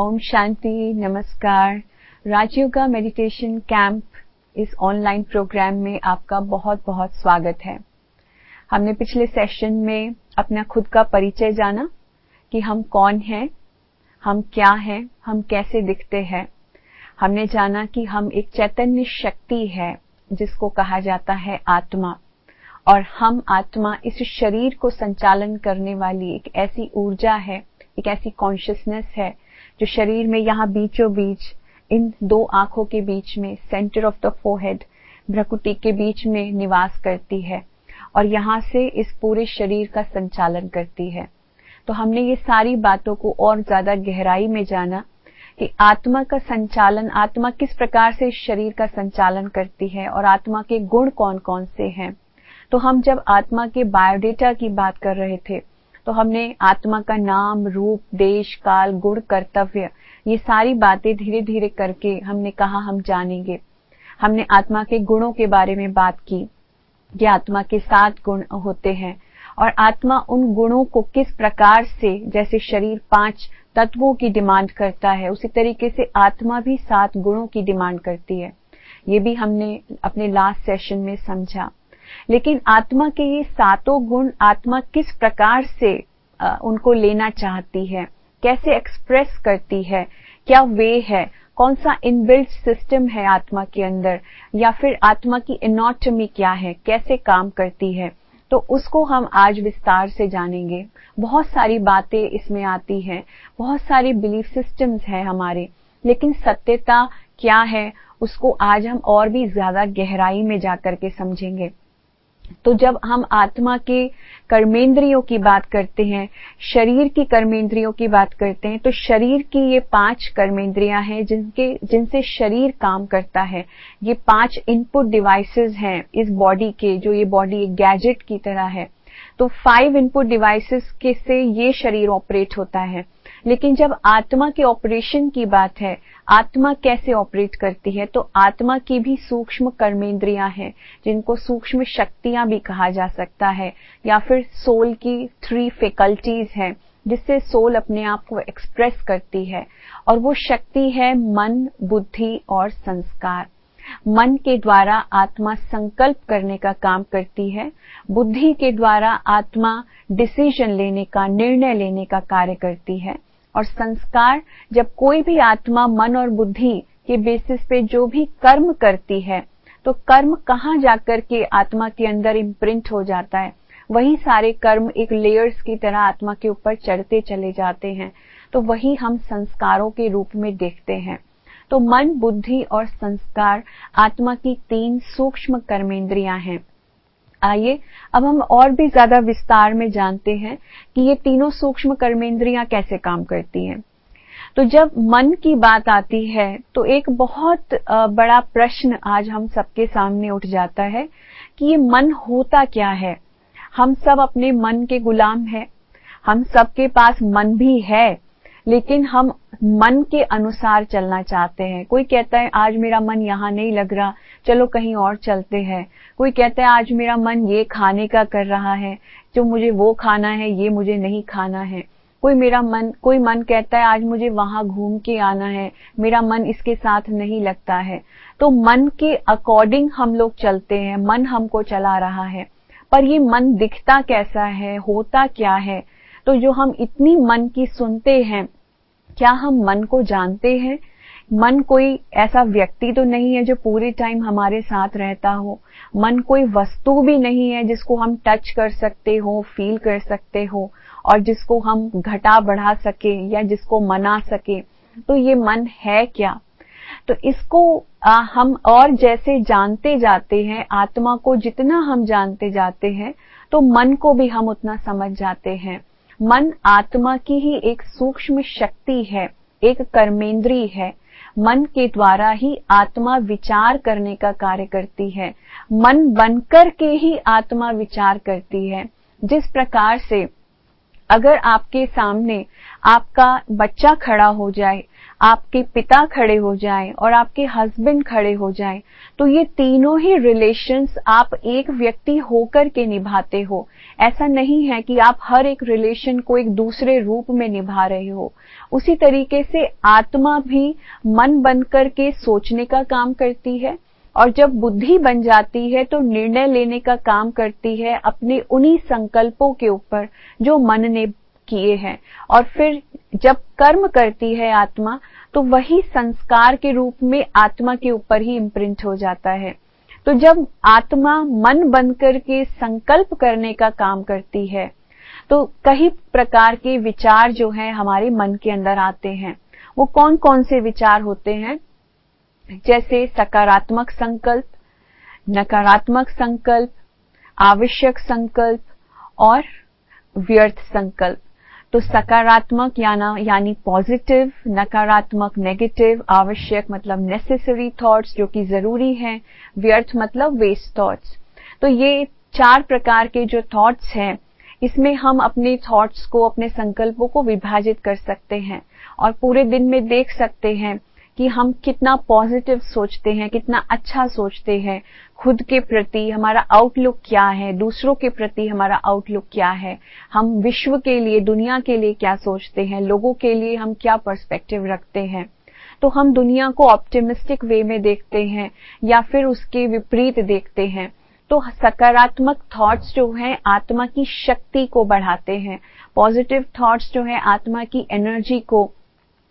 ओम शांति, नमस्कार। Rajyoga meditation camp इस ऑनलाइन प्रोग्राम में आपका बहुत बहुत स्वागत है। हमने पिछले सेशन में अपना खुद का परिचय जाना कि हम कौन हैं, हम क्या हैं, हम कैसे दिखते हैं। हमने जाना कि हम एक चैतन्य शक्ति है, जिसको कहा जाता है आत्मा। और हम आत्मा इस शरीर को संचालन करने वाली एक ऐसी ऊर्जा है, एक ऐसी कॉन्शियसनेस है जो शरीर में यहाँ बीचों बीच, इन दो आँखों के बीच में सेंटर ऑफ़ द फोरहेड भ्रकुटी के बीच में निवास करती है और यहाँ से इस पूरे शरीर का संचालन करती है। तो हमने ये सारी बातों को और ज़्यादा गहराई में जाना कि आत्मा का संचालन, आत्मा किस प्रकार से इस शरीर का संचालन करती है और आत्मा के गुण कौन कौन से हैं। तो हम जब आत्मा के बायोडेटा की बात कर रहे थे तो हमने आत्मा का नाम, रूप, देश, काल, गुण, कर्तव्य, ये सारी बातें धीरे धीरे करके हमने कहा हम जानेंगे। हमने आत्मा के गुणों के बारे में बात की, कि आत्मा के सात गुण होते हैं, और आत्मा उन गुणों को किस प्रकार से, जैसे शरीर पाँच तत्वों की डिमांड करता है, उसी तरीके से आत्मा भी सात गुणों की डिमांड करती है। ये भी हमने अपने लास्ट सेशन में समझा। लेकिन आत्मा के ये सातों गुण आत्मा किस प्रकार से उनको लेना चाहती है, कैसे एक्सप्रेस करती है, क्या वे है कौन सा इनबिल्ट सिस्टम है आत्मा के अंदर, या फिर आत्मा की इनोटमी क्या है, कैसे काम करती है तो उसको हम आज विस्तार से जानेंगे। बहुत सारी बातें इसमें आती हैं, बहुत सारे बिलीफ सिस्टम्स हैं हमारे, लेकिन सत्यता क्या है, उसको आज हम और भी ज़्यादा गहराई में जाकर के समझेंगे। तो जब हम आत्मा के कर्मेंद्रियों की बात करते हैं, शरीर की कर्मेंद्रियों की बात करते हैं तो शरीर की ये पाँच कर्मेंद्रियाँ हैं जिनके, जिनसे शरीर काम करता है। ये पाँच इनपुट डिवाइसेस हैं इस बॉडी के, जो ये बॉडी एक गैजेट की तरह है। तो फाइव इनपुट डिवाइसेस के से ये शरीर ऑपरेट होता है। लेकिन जब आत्मा के ऑपरेशन की बात है आत्मा कैसे ऑपरेट करती है? तो आत्मा की भी सूक्ष्म कर्मेंद्रियाँ हैं, जिनको सूक्ष्म शक्तियाँ भी कहा जा सकता है, या फिर सोल की थ्री फैकल्टीज हैं, जिससे सोल अपने आप को एक्सप्रेस करती है, और वो शक्ति है मन, बुद्धि और संस्कार। मन के द्वारा आत्मा संकल्प करने का काम करती है, बुद्धि के द्वारा आत्मा डिसीज़न लेने का, निर्णय लेने का कार्य करती है और संस्कार जब कोई भी आत्मा मन और बुद्धि के बेसिस पे जो भी कर्म करती है तो कर्म कहाँ जाकर के आत्मा के अंदर इम्प्रिंट हो जाता है? वही सारे कर्म एक लेयर्स की तरह आत्मा के ऊपर चढ़ते चले जाते हैं। तो वही हम संस्कारों के रूप में देखते हैं। तो मन, बुद्धि और संस्कार आत्मा की तीन सूक्ष्म कर्मेंद्रियाँ हैं। आइए, अब हम और भी ज़्यादा विस्तार में जानते हैं कि ये तीनों सूक्ष्म कर्मेंद्रियाँ कैसे काम करती हैं। तो जब मन की बात आती है तो एक बहुत बड़ा प्रश्न आज हम सबके सामने उठ जाता है कि ये मन होता क्या है? हम सब अपने मन के गुलाम हैं। हम सबके पास मन भी है। लेकिन हम मन के अनुसार चलना चाहते हैं। कोई कहता है, आज मेरा मन यहाँ नहीं लग रहा, चलो कहीं और चलते हैं। कोई कहता है, आज मेरा मन ये खाने का कर रहा है, जो मुझे वो खाना है, ये मुझे नहीं खाना है। कोई मेरा मन, कोई मन कहता है, आज मुझे वहाँ घूम के आना है, मेरा मन इसके साथ नहीं लगता है। तो मन के अकॉर्डिंग हम लोग चलते हैं, मन हमको चला रहा है। पर ये मन दिखता कैसा है, होता क्या है? तो जो हम इतनी मन की सुनते हैं क्या हम मन को जानते हैं? मन कोई ऐसा व्यक्ति तो नहीं है जो पूरे टाइम हमारे साथ रहता हो। मन कोई वस्तु भी नहीं है जिसको हम टच कर सकते हो फील कर सकते हो और जिसको हम घटा बढ़ा सके या जिसको मना सके। तो ये मन है क्या? तो इसको आ, हम और जैसे जानते जाते हैं आत्मा को जितना हम जानते जाते हैं तो मन को भी हम उतना समझ जाते हैं। मन आत्मा की ही एक सूक्ष्म शक्ति है, एक कर्मेंद्री है। मन के द्वारा ही आत्मा विचार करने का कार्य करती है। मन बनकर के ही आत्मा विचार करती है। जिस प्रकार से अगर आपके सामने आपका बच्चा खड़ा हो जाए आपके पिता खड़े हो जाएँ और आपके हस्बैंड खड़े हो जाएँ तो ये तीनों ही रिलेशंस आप एक व्यक्ति होकर के निभाते हो। ऐसा नहीं है कि आप हर एक रिलेशन को एक दूसरे रूप में निभा रहे हो। उसी तरीके से आत्मा भी मन बनकर के सोचने का काम करती है और जब बुद्धि बन जाती है तो निर्णय लेने का काम करती है अपने उन्हीं संकल्पों के ऊपर जो मन ने किए हैं। और फिर जब कर्म करती है आत्मा तो वही संस्कार के रूप में आत्मा के ऊपर ही इम्प्रिंट हो जाता है। तो जब आत्मा मन बनकर के संकल्प करने का काम करती है तो कई प्रकार के विचार जो हैं हमारे मन के अंदर आते हैं। वो कौन कौन से विचार होते हैं? जैसे सकारात्मक संकल्प, नकारात्मक संकल्प, आवश्यक संकल्प और व्यर्थ संकल्प। तो सकारात्मक याना, यानी पॉजिटिव नकारात्मक नेगेटिव आवश्यक मतलब नेसेसरी थॉट्स जो कि ज़रूरी हैं, व्यर्थ मतलब वेस्ट थॉट्स तो ये चार प्रकार के जो थॉट्स हैं, इसमें हम अपने थॉट्स को, अपने संकल्पों को विभाजित कर सकते हैं और पूरे दिन में देख सकते हैं। कि हम कितना पॉजिटिव सोचते हैं, कितना अच्छा सोचते हैं, खुद के प्रति हमारा आउटलुक क्या है, दूसरों के प्रति हमारा आउटलुक क्या है, हम विश्व के लिए, दुनिया के लिए क्या सोचते हैं, लोगों के लिए हम क्या पर्सपेक्टिव रखते हैं। तो हम दुनिया को ऑप्टिमिस्टिक वे में देखते हैं या फिर उसके विपरीत देखते हैं। तो सकारात्मक थॉट्स जो हैं, आत्मा की शक्ति को बढ़ाते हैं। पॉजिटिव थॉट्स जो हैं, आत्मा की एनर्जी को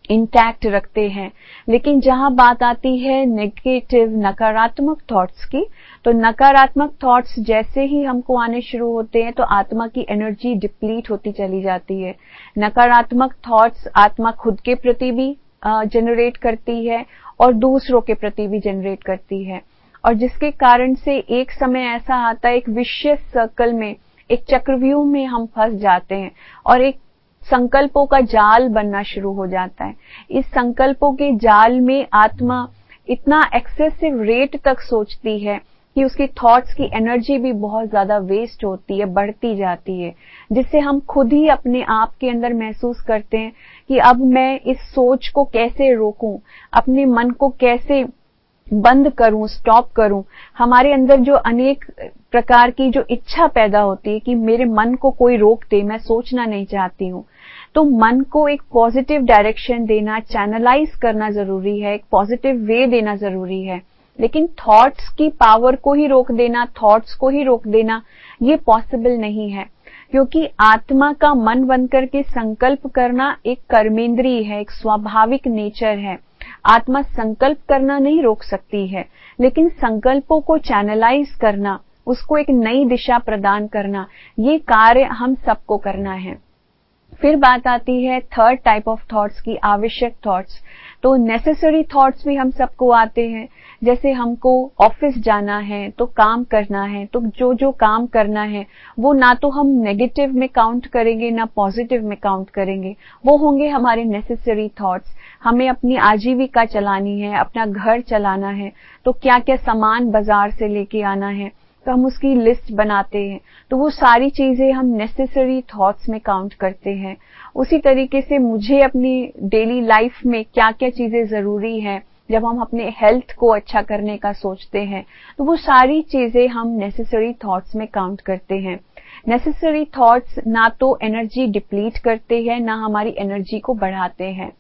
इंटैक्ट रखते हैं। लेकिन जहाँ बात आती है नेगेटिव नकारात्मक थॉट्स की तो नकारात्मक थॉट्स जैसे ही हमको आने शुरू होते हैं तो आत्मा की एनर्जी डिप्लीट होती चली जाती है। नकारात्मक थॉट्स आत्मा खुद के प्रति भी जनरेट करती है और दूसरों के प्रति भी जनरेट करती है। और जिसके कारण से एक समय ऐसा आता है, एक विशेष सर्कल में, एक चक्रव्यूह में हम फंस जाते हैं और एक संकल्पों का जाल बनना शुरू हो जाता है। इस संकल्पों के जाल में आत्मा इतना एक्सेसिव रेट तक सोचती है कि उसकी थॉट्स की एनर्जी भी बहुत ज़्यादा वेस्ट होती है, बढ़ती जाती है, जिससे हम खुद ही अपने आप के अंदर महसूस करते हैं कि अब मैं इस सोच को कैसे रोकूं, अपने मन को कैसे बंद करूँ स्टॉप करूँ। हमारे अंदर जो अनेक प्रकार की जो इच्छा पैदा होती है कि मेरे मन को कोई रोक दे, मैं सोचना नहीं चाहती हूँ। तो मन को एक पॉजिटिव डायरेक्शन देना चैनलाइज करना ज़रूरी है, एक पॉजिटिव वे देना ज़रूरी है। लेकिन थॉट्स की पावर को ही रोक देना थॉट्स को ही रोक देना, ये पॉसिबल नहीं है। क्योंकि आत्मा का मन बनकर के संकल्प करना एक कर्मेंद्रीय है, एक स्वाभाविक नेचर है। आत्मा संकल्प करना नहीं रोक सकती है, लेकिन संकल्पों को चैनलाइज करना, उसको एक नई दिशा प्रदान करना, ये कार्य हम सबको करना है। फिर बात आती है थर्ड टाइप ऑफ़ थॉट्स की, आवश्यक थॉट्स तो नेसेसरी थॉट्स भी हम सबको आते हैं। जैसे हमको ऑफ़िस जाना है तो काम करना है तो जो जो काम करना है, वो ना तो हम नेगेटिव में काउंट करेंगे, ना पॉजिटिव में काउंट करेंगे। वो होंगे हमारे नेसेसरी थॉट्स हमें अपनी आजीविका चलानी है, अपना घर चलाना है तो क्या क्या सामान बाज़ार से लेके आना है। तो हम उसकी लिस्ट बनाते हैं। तो वो सारी चीज़ें हम नेसेसरी थॉट्स में काउंट करते हैं। उसी तरीके से मुझे अपनी डेली लाइफ में क्या क्या चीज़ें ज़रूरी हैं, जब हम अपने हेल्थ को अच्छा करने का सोचते हैं तो वो सारी चीज़ें हम नेसेसरी थॉट्स में काउंट करते हैं। नेसेसरी थॉट्स ना तो एनर्जी डिप्लीट करते हैं, ना हमारी एनर्जी को बढ़ाते हैं।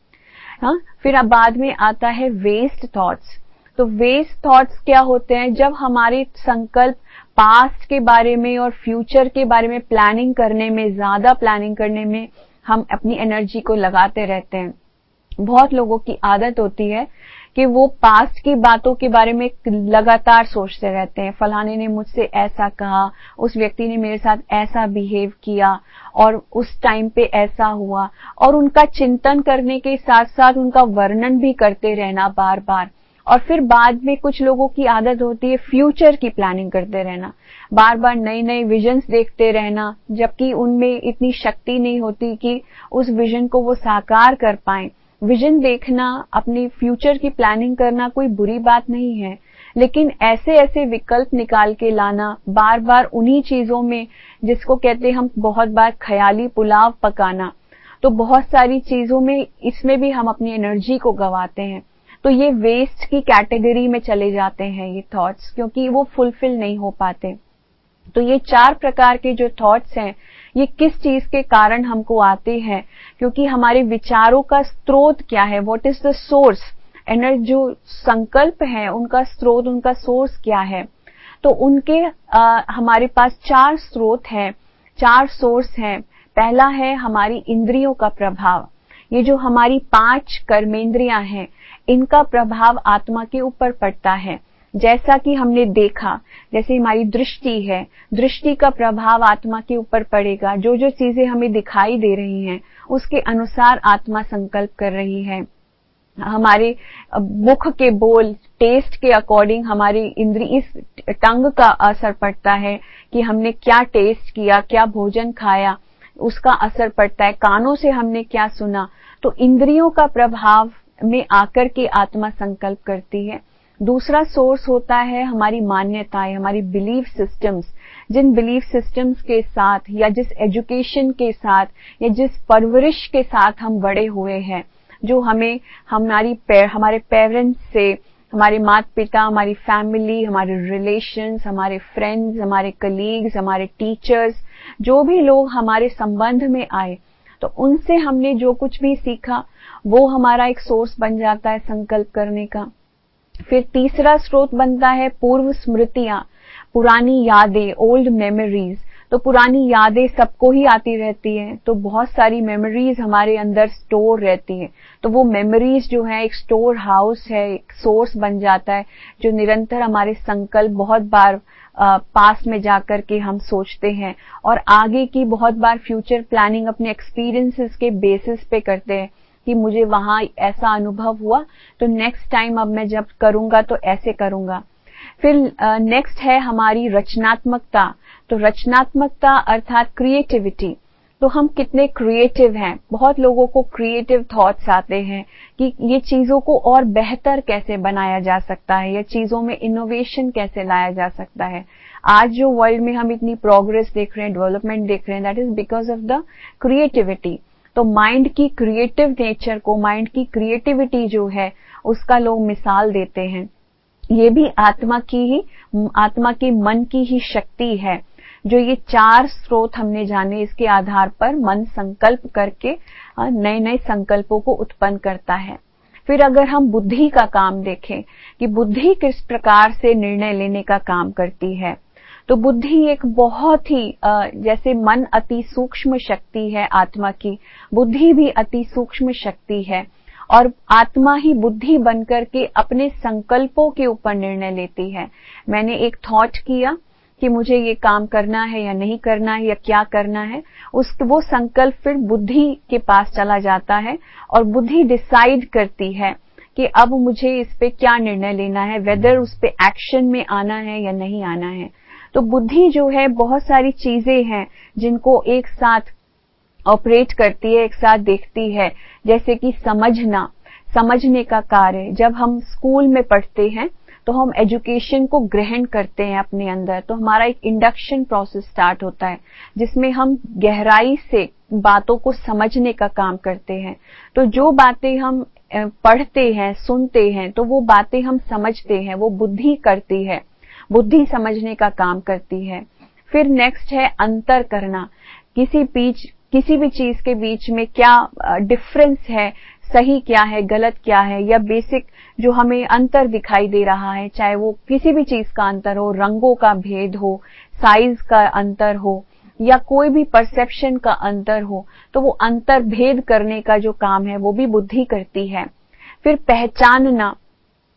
हाँ फिर अब बाद में आता है वेस्ट थॉट्स तो वेस्ट थॉट्स क्या होते हैं? जब हमारे संकल्प पास्ट के बारे में और फ्यूचर के बारे में प्लानिंग करने में, ज़्यादा प्लानिंग करने में हम अपनी एनर्जी को लगाते रहते हैं। बहुत लोगों की आदत होती है कि वो पास्ट की बातों के बारे में लगातार सोचते रहते हैं। फलाने ने मुझसे ऐसा कहा, उस व्यक्ति ने मेरे साथ ऐसा बिहेव किया और उस टाइम पे ऐसा हुआ। और उनका चिंतन करने के साथ साथ उनका वर्णन भी करते रहना बार बार और फिर बाद में कुछ लोगों की आदत होती है फ्यूचर की प्लानिंग करते रहना। बार बार नए नए विजन्स देखते रहना, जबकि उनमें इतनी शक्ति नहीं होती कि उस विजन को वो साकार कर पाए। विजन देखना, अपनी फ्यूचर की प्लानिंग करना कोई बुरी बात नहीं है, लेकिन ऐसे ऐसे विकल्प निकाल के लाना बार बार उन्हीं चीज़ों में जिसको कहते हम बहुत बार ख्याली पुलाव पकाना। तो बहुत सारी चीज़ों में इसमें भी हम अपनी एनर्जी को गवाते हैं। तो ये वेस्ट की कैटेगरी में चले जाते हैं ये थॉट्स क्योंकि वो फुलफिल नहीं हो पाते। तो ये चार प्रकार के जो थॉट्स हैं ये किस चीज़ के कारण हमको आते हैं? क्योंकि हमारे विचारों का स्रोत क्या है? What is the source energy जो संकल्प है उनका स्रोत उनका सोर्स क्या है? तो उनके आ, हमारे पास चार स्रोत हैं चार सोर्स हैं। पहला है हमारी इंद्रियों का प्रभाव। ये जो हमारी पाँच कर्मेंद्रियाँ हैं इनका प्रभाव आत्मा के ऊपर पड़ता है। जैसा कि हमने देखा, जैसे हमारी दृष्टि है, दृष्टि का प्रभाव आत्मा के ऊपर पड़ेगा। जो जो चीज़ें हमें दिखाई दे रही हैं, उसके अनुसार आत्मा संकल्प कर रही है। हमारे मुख के बोल टेस्ट के अकॉर्डिंग हमारी इंद्री, इस टंग का असर पड़ता है कि हमने क्या टेस्ट किया, क्या भोजन खाया, उसका असर पड़ता है। कानों से हमने क्या सुना। तो इंद्रियों का प्रभाव में आकर के आत्मा संकल्प करती है। दूसरा सोर्स होता है हमारी मान्यताएँ हमारी बिलीफ सिस्टम्स जिन बिलीफ सिस्टम्स के साथ या जिस एजुकेशन के साथ या जिस परवरिश के साथ हम बड़े हुए हैं जो हमें हमारी पे, हमारे पेरेंट्स से हमारे माता पिता हमारी फैमिली हमारे रिलेशंस हमारे फ्रेंड्स हमारे कलीग्स हमारे टीचर्स जो भी लोग हमारे संबंध में आए तो उनसे हमने जो कुछ भी सीखा, वो हमारा एक सोर्स बन जाता है संकल्प करने का। फिर तीसरा स्रोत बनता है पूर्व स्मृतियाँ, पुरानी यादें ओल्ड मेमोरीज तो पुरानी यादें सबको ही आती रहती हैं तो बहुत सारी मेमोरीज हमारे अंदर स्टोर रहती हैं। तो वो मेमोरीज जो है, एक स्टोर हाउस है, एक सोर्स बन जाता है, जो निरंतर हमारे संकल्प बहुत बार पास में जाकर के हम सोचते हैं और आगे की बहुत बार फ्यूचर प्लानिंग अपने एक्सपीरियंसेस के बेसिस पे करते हैं कि मुझे वहाँ ऐसा अनुभव हुआ तो नेक्स्ट टाइम अब मैं जब करूँगा तो ऐसे करूँगा। फिर नेक्स्ट है हमारी रचनात्मकता। तो रचनात्मकता अर्थात क्रिएटिविटी तो हम कितने क्रिएटिव हैं। बहुत लोगों को क्रिएटिव थॉट्स आते हैं कि ये चीज़ों को और बेहतर कैसे बनाया जा सकता है, या चीज़ों में इनोवेशन कैसे लाया जा सकता है। आज जो वर्ल्ड में हम इतनी प्रोग्रेस देख रहे हैं डेवलपमेंट देख रहे हैं that is because of the creativity तो माइंड की क्रिएटिव नेचर को माइंड की क्रिएटिविटी जो है, उसका लोग मिसाल देते हैं। ये भी आत्मा की ही, आत्मा के मन की ही शक्ति है। जो ये चार स्रोत हमने जाने इसके आधार पर मन संकल्प करके नए नए संकल्पों को उत्पन्न करता है। फिर अगर हम बुद्धि का काम देखें कि बुद्धि किस प्रकार से निर्णय लेने का काम करती है तो बुद्धि एक बहुत ही जैसे मन अति सूक्ष्म शक्ति है आत्मा की, बुद्धि भी अति सूक्ष्म शक्ति है और आत्मा ही बुद्धि बनकर के अपने संकल्पों के ऊपर निर्णय लेती है। मैंने एक थॉट किया कि मुझे ये काम करना है या नहीं करना है या क्या करना है, उस वो संकल्प फिर बुद्धि के पास चला जाता है और बुद्धि डिसाइड करती है कि अब मुझे इस पे क्या निर्णय लेना है वेदर उस पे एक्शन में आना है या नहीं आना है। तो बुद्धि जो है, बहुत सारी चीज़ें हैं जिनको एक साथ ऑपरेट करती है, एक साथ देखती है। जैसे कि समझना, समझने का कार्य। जब हम स्कूल में पढ़ते हैं तो हम एजुकेशन को ग्रहण करते हैं अपने अंदर। तो हमारा एक इंडक्शन प्रोसेस स्टार्ट होता है, जिसमें हम गहराई से बातों को समझने का काम करते हैं। तो जो बातें हम पढ़ते हैं, सुनते हैं तो वो बातें हम समझते हैं, वो बुद्धि करती है। बुद्धि समझने का काम करती है। फिर नेक्स्ट है अंतर करना। किसी बीच, किसी भी चीज़ के बीच में क्या डिफरेंस है सही क्या है, गलत क्या है, या बेसिक जो हमें अंतर दिखाई दे रहा है, चाहे वो किसी भी चीज़ का अंतर हो, रंगों का भेद हो साइज़ का अंतर हो, या कोई भी परसेप्शन का अंतर हो तो वो अंतर भेद करने का जो काम है, वो भी बुद्धि करती है। फिर पहचानना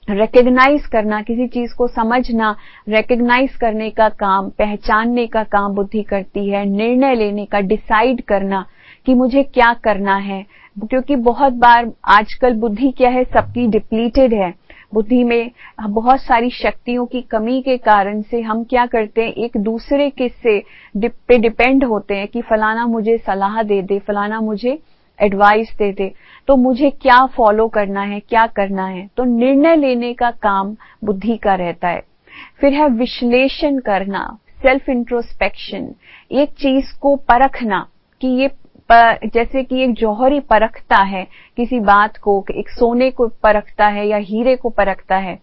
रिकग्नाइज करना, किसी चीज़ को समझना रिकग्नाइज करने का काम, पहचानने का काम बुद्धि करती है, निर्णय लेने का डिसाइड करना कि मुझे क्या करना है क्योंकि बहुत बार आजकल बुद्धि क्या है, सबकी डिप्लीटेड है। बुद्धि में बहुत सारी शक्तियों की कमी के कारण से हम क्या करते हैं, एक दूसरे के से पे डिपेंड होते हैं कि फलाना मुझे सलाह दे दे, फलाना मुझे एडवाइस दे दे। तो मुझे क्या फॉलो करना है, क्या करना है? तो निर्णय लेने का काम बुद्धि का रहता है। फिर है विश्लेषण करना सेल्फ इंट्रोस्पेक्शन एक चीज़ को परखना कि ये जैसे कि एक जौहरी परखता है, किसी बात को, एक सोने को परखता है या हीरे को परखता है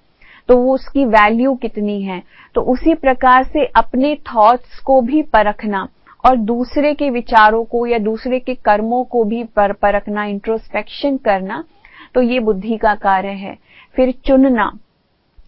तो वो उसकी वैल्यू कितनी है? तो उसी प्रकार से अपने थॉट्स को भी परखना और दूसरे के विचारों को या दूसरे के कर्मों को भी पर, परखना इंट्रोस्पेक्शन करना तो ये बुद्धि का कार्य है। फिर चुनना।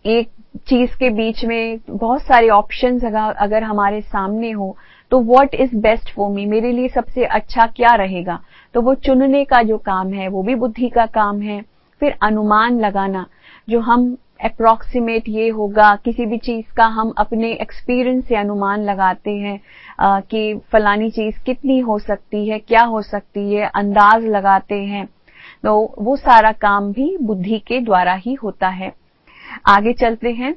एक चीज़ के बीच में बहुत सारे ऑप्शंस अगर हमारे सामने हो तो what is best for me मेरे लिए सबसे अच्छा क्या रहेगा? तो वो चुनने का जो काम है वो भी बुद्धि का काम है। फिर अनुमान लगाना जो हम अप्रोक्सीमेट ये होगा किसी भी चीज़ का हम अपने एक्सपीरियंस से अनुमान लगाते हैं आ, कि फलानी चीज़ कितनी हो सकती है क्या हो सकती है अंदाज लगाते हैं। तो वो सारा काम भी बुद्धि के द्वारा ही होता है। आगे चलते हैं।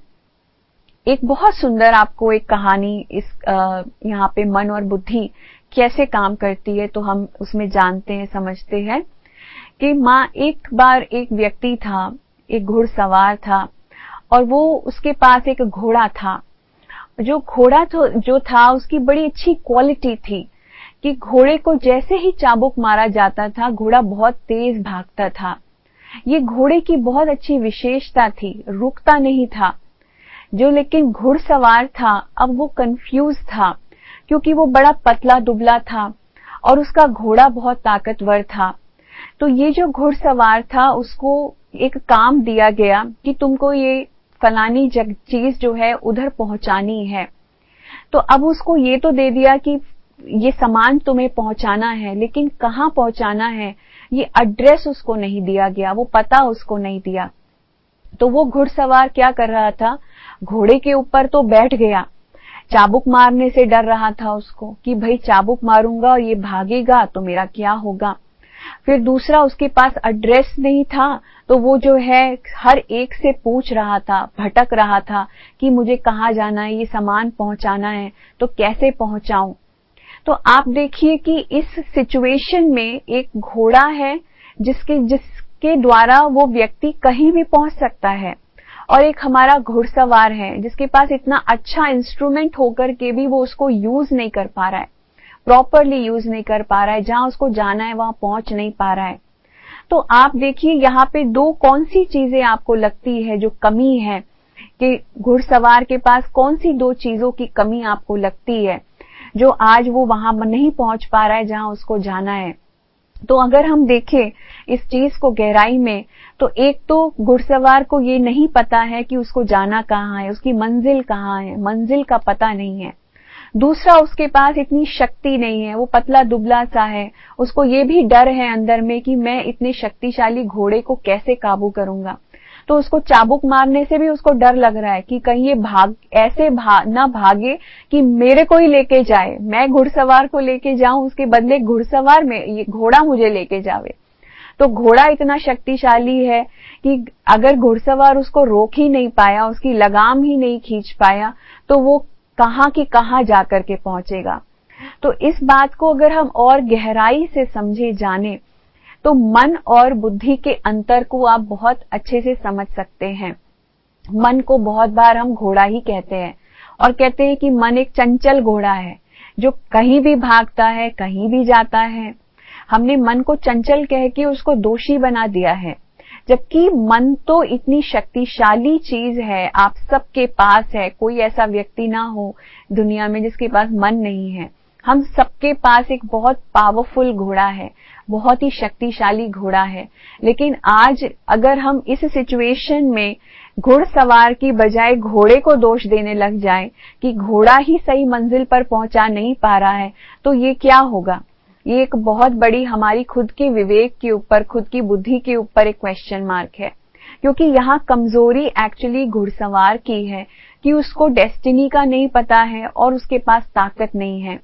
एक बहुत सुंदर आपको एक कहानी इस यहाँ पे मन और बुद्धि कैसे काम करती है तो हम उसमें जानते हैं, समझते हैं कि माँ एक बार एक व्यक्ति था, एक घुड़सवार था और वो उसके पास एक घोड़ा था। जो घोड़ा तो जो था उसकी बड़ी अच्छी क्वालिटी थी कि घोड़े को जैसे ही चाबुक मारा जाता था, घोड़ा बहुत तेज भागता था। ये घोड़े की बहुत अच्छी विशेषता थी, रुकता नहीं था। जो लेकिन घुड़सवार था, अब वो कंफ्यूज था, क्योंकि वो बड़ा पतला दुबला था और उसका घोड़ा बहुत ताकतवर था। तो ये जो घुड़सवार था, उसको एक काम दिया गया कि तुमको ये फलानी जग, चीज़ जो है, उधर पहुंचानी है। तो अब उसको ये तो दे दिया कि ये सामान तुम्हें पहुंचाना है, लेकिन कहाँ पहुंचाना है, ये एड्रेस उसको नहीं दिया गया, वो पता उसको नहीं दिया। तो वो घुड़सवार क्या कर रहा था घोड़े के ऊपर तो बैठ गया। चाबुक मारने से डर रहा था उसको कि भाई चाबुक मारूँगा और ये भागेगा तो मेरा क्या होगा। फिर दूसरा उसके पास एड्रेस नहीं था तो वो जो है हर एक से पूछ रहा था, भटक रहा था कि मुझे कहाँ जाना है, ये सामान पहुंचाना है तो कैसे पहुंचाऊं? तो आप देखिए कि इस सिचुएशन में एक घोड़ा है जिसके जिसके द्वारा वो व्यक्ति कहीं भी पहुँच सकता है। और एक हमारा घुड़सवार है, जिसके पास इतना अच्छा इंस्ट्रूमेंट होकर के भी वो उसको यूज़ नहीं कर पा रहा है। प्रॉपरली यूज़ नहीं कर पा रहा है, जहाँ उसको जाना है, वहाँ पहुँच नहीं पा रहा है। तो आप देखिए, यहाँ पे दो कौन सी चीज़ें आपको लगती है जो कमी है कि घुड़सवार के पास कौन सी दो चीज़ों की कमी आपको लगती है, जो आज वो वहाँ नहीं पहुँच पा रहा है, जहाँ उसको जाना है। तो अगर हम देखें इस चीज़ को गहराई में तो एक तो घुड़सवार को ये नहीं पता है कि उसको जाना कहाँ है, उसकी मंजिल कहाँ है, मंजिल का पता नहीं है। दूसरा, उसके पास इतनी शक्ति नहीं है, वो पतला दुबला सा है, उसको ये भी डर है अंदर में कि मैं इतने शक्तिशाली घोड़े को कैसे काबू करूँगा। तो उसको चाबुक मारने से भी उसको डर लग रहा है कि कहीं ये भाग, ऐसे भाग ना भागे कि मेरे को ही लेके जाए, मैं घुड़सवार को लेके जाऊँ, उसके बदले घुड़सवार में, ये घोड़ा मुझे लेके जावे। तो घोड़ा इतना शक्तिशाली है कि अगर घुड़सवार उसको रोक ही नहीं पाया, उसकी लगाम ही नहीं खींच पाया तो वो कहाँ की कहाँ जाकर के पहुंचेगा। तो इस बात को अगर हम और गहराई से समझे जाने तो मन और बुद्धि के अंतर को आप बहुत अच्छे से समझ सकते हैं। मन को बहुत बार हम घोड़ा ही कहते हैं और कहते हैं कि मन एक चंचल घोड़ा है, जो कहीं भी भागता है, कहीं भी जाता है। हमने मन को चंचल कह के उसको दोषी बना दिया है। जबकि मन तो इतनी शक्तिशाली चीज़ है, आप सबके पास है, कोई ऐसा व्यक्ति ना हो दुनिया में जिसके पास मन नहीं है। हम सबके पास एक बहुत पावरफुल घोड़ा है, बहुत ही शक्तिशाली घोड़ा है। लेकिन आज अगर हम इस सिचुएशन में घुड़सवार की बजाय घोड़े को दोष देने लग जाए कि घोड़ा ही सही मंजिल पर पहुँचा नहीं पा रहा है तो ये क्या होगा? ये एक बहुत बड़ी हमारी खुद के विवेक के ऊपर, खुद की बुद्धि के ऊपर एक क्वेश्चन मार्क है। क्योंकि यहाँ कमज़ोरी एक्चुअली घुड़सवार की है कि उसको डेस्टिनी का नहीं पता है और उसके पास ताकत नहीं है।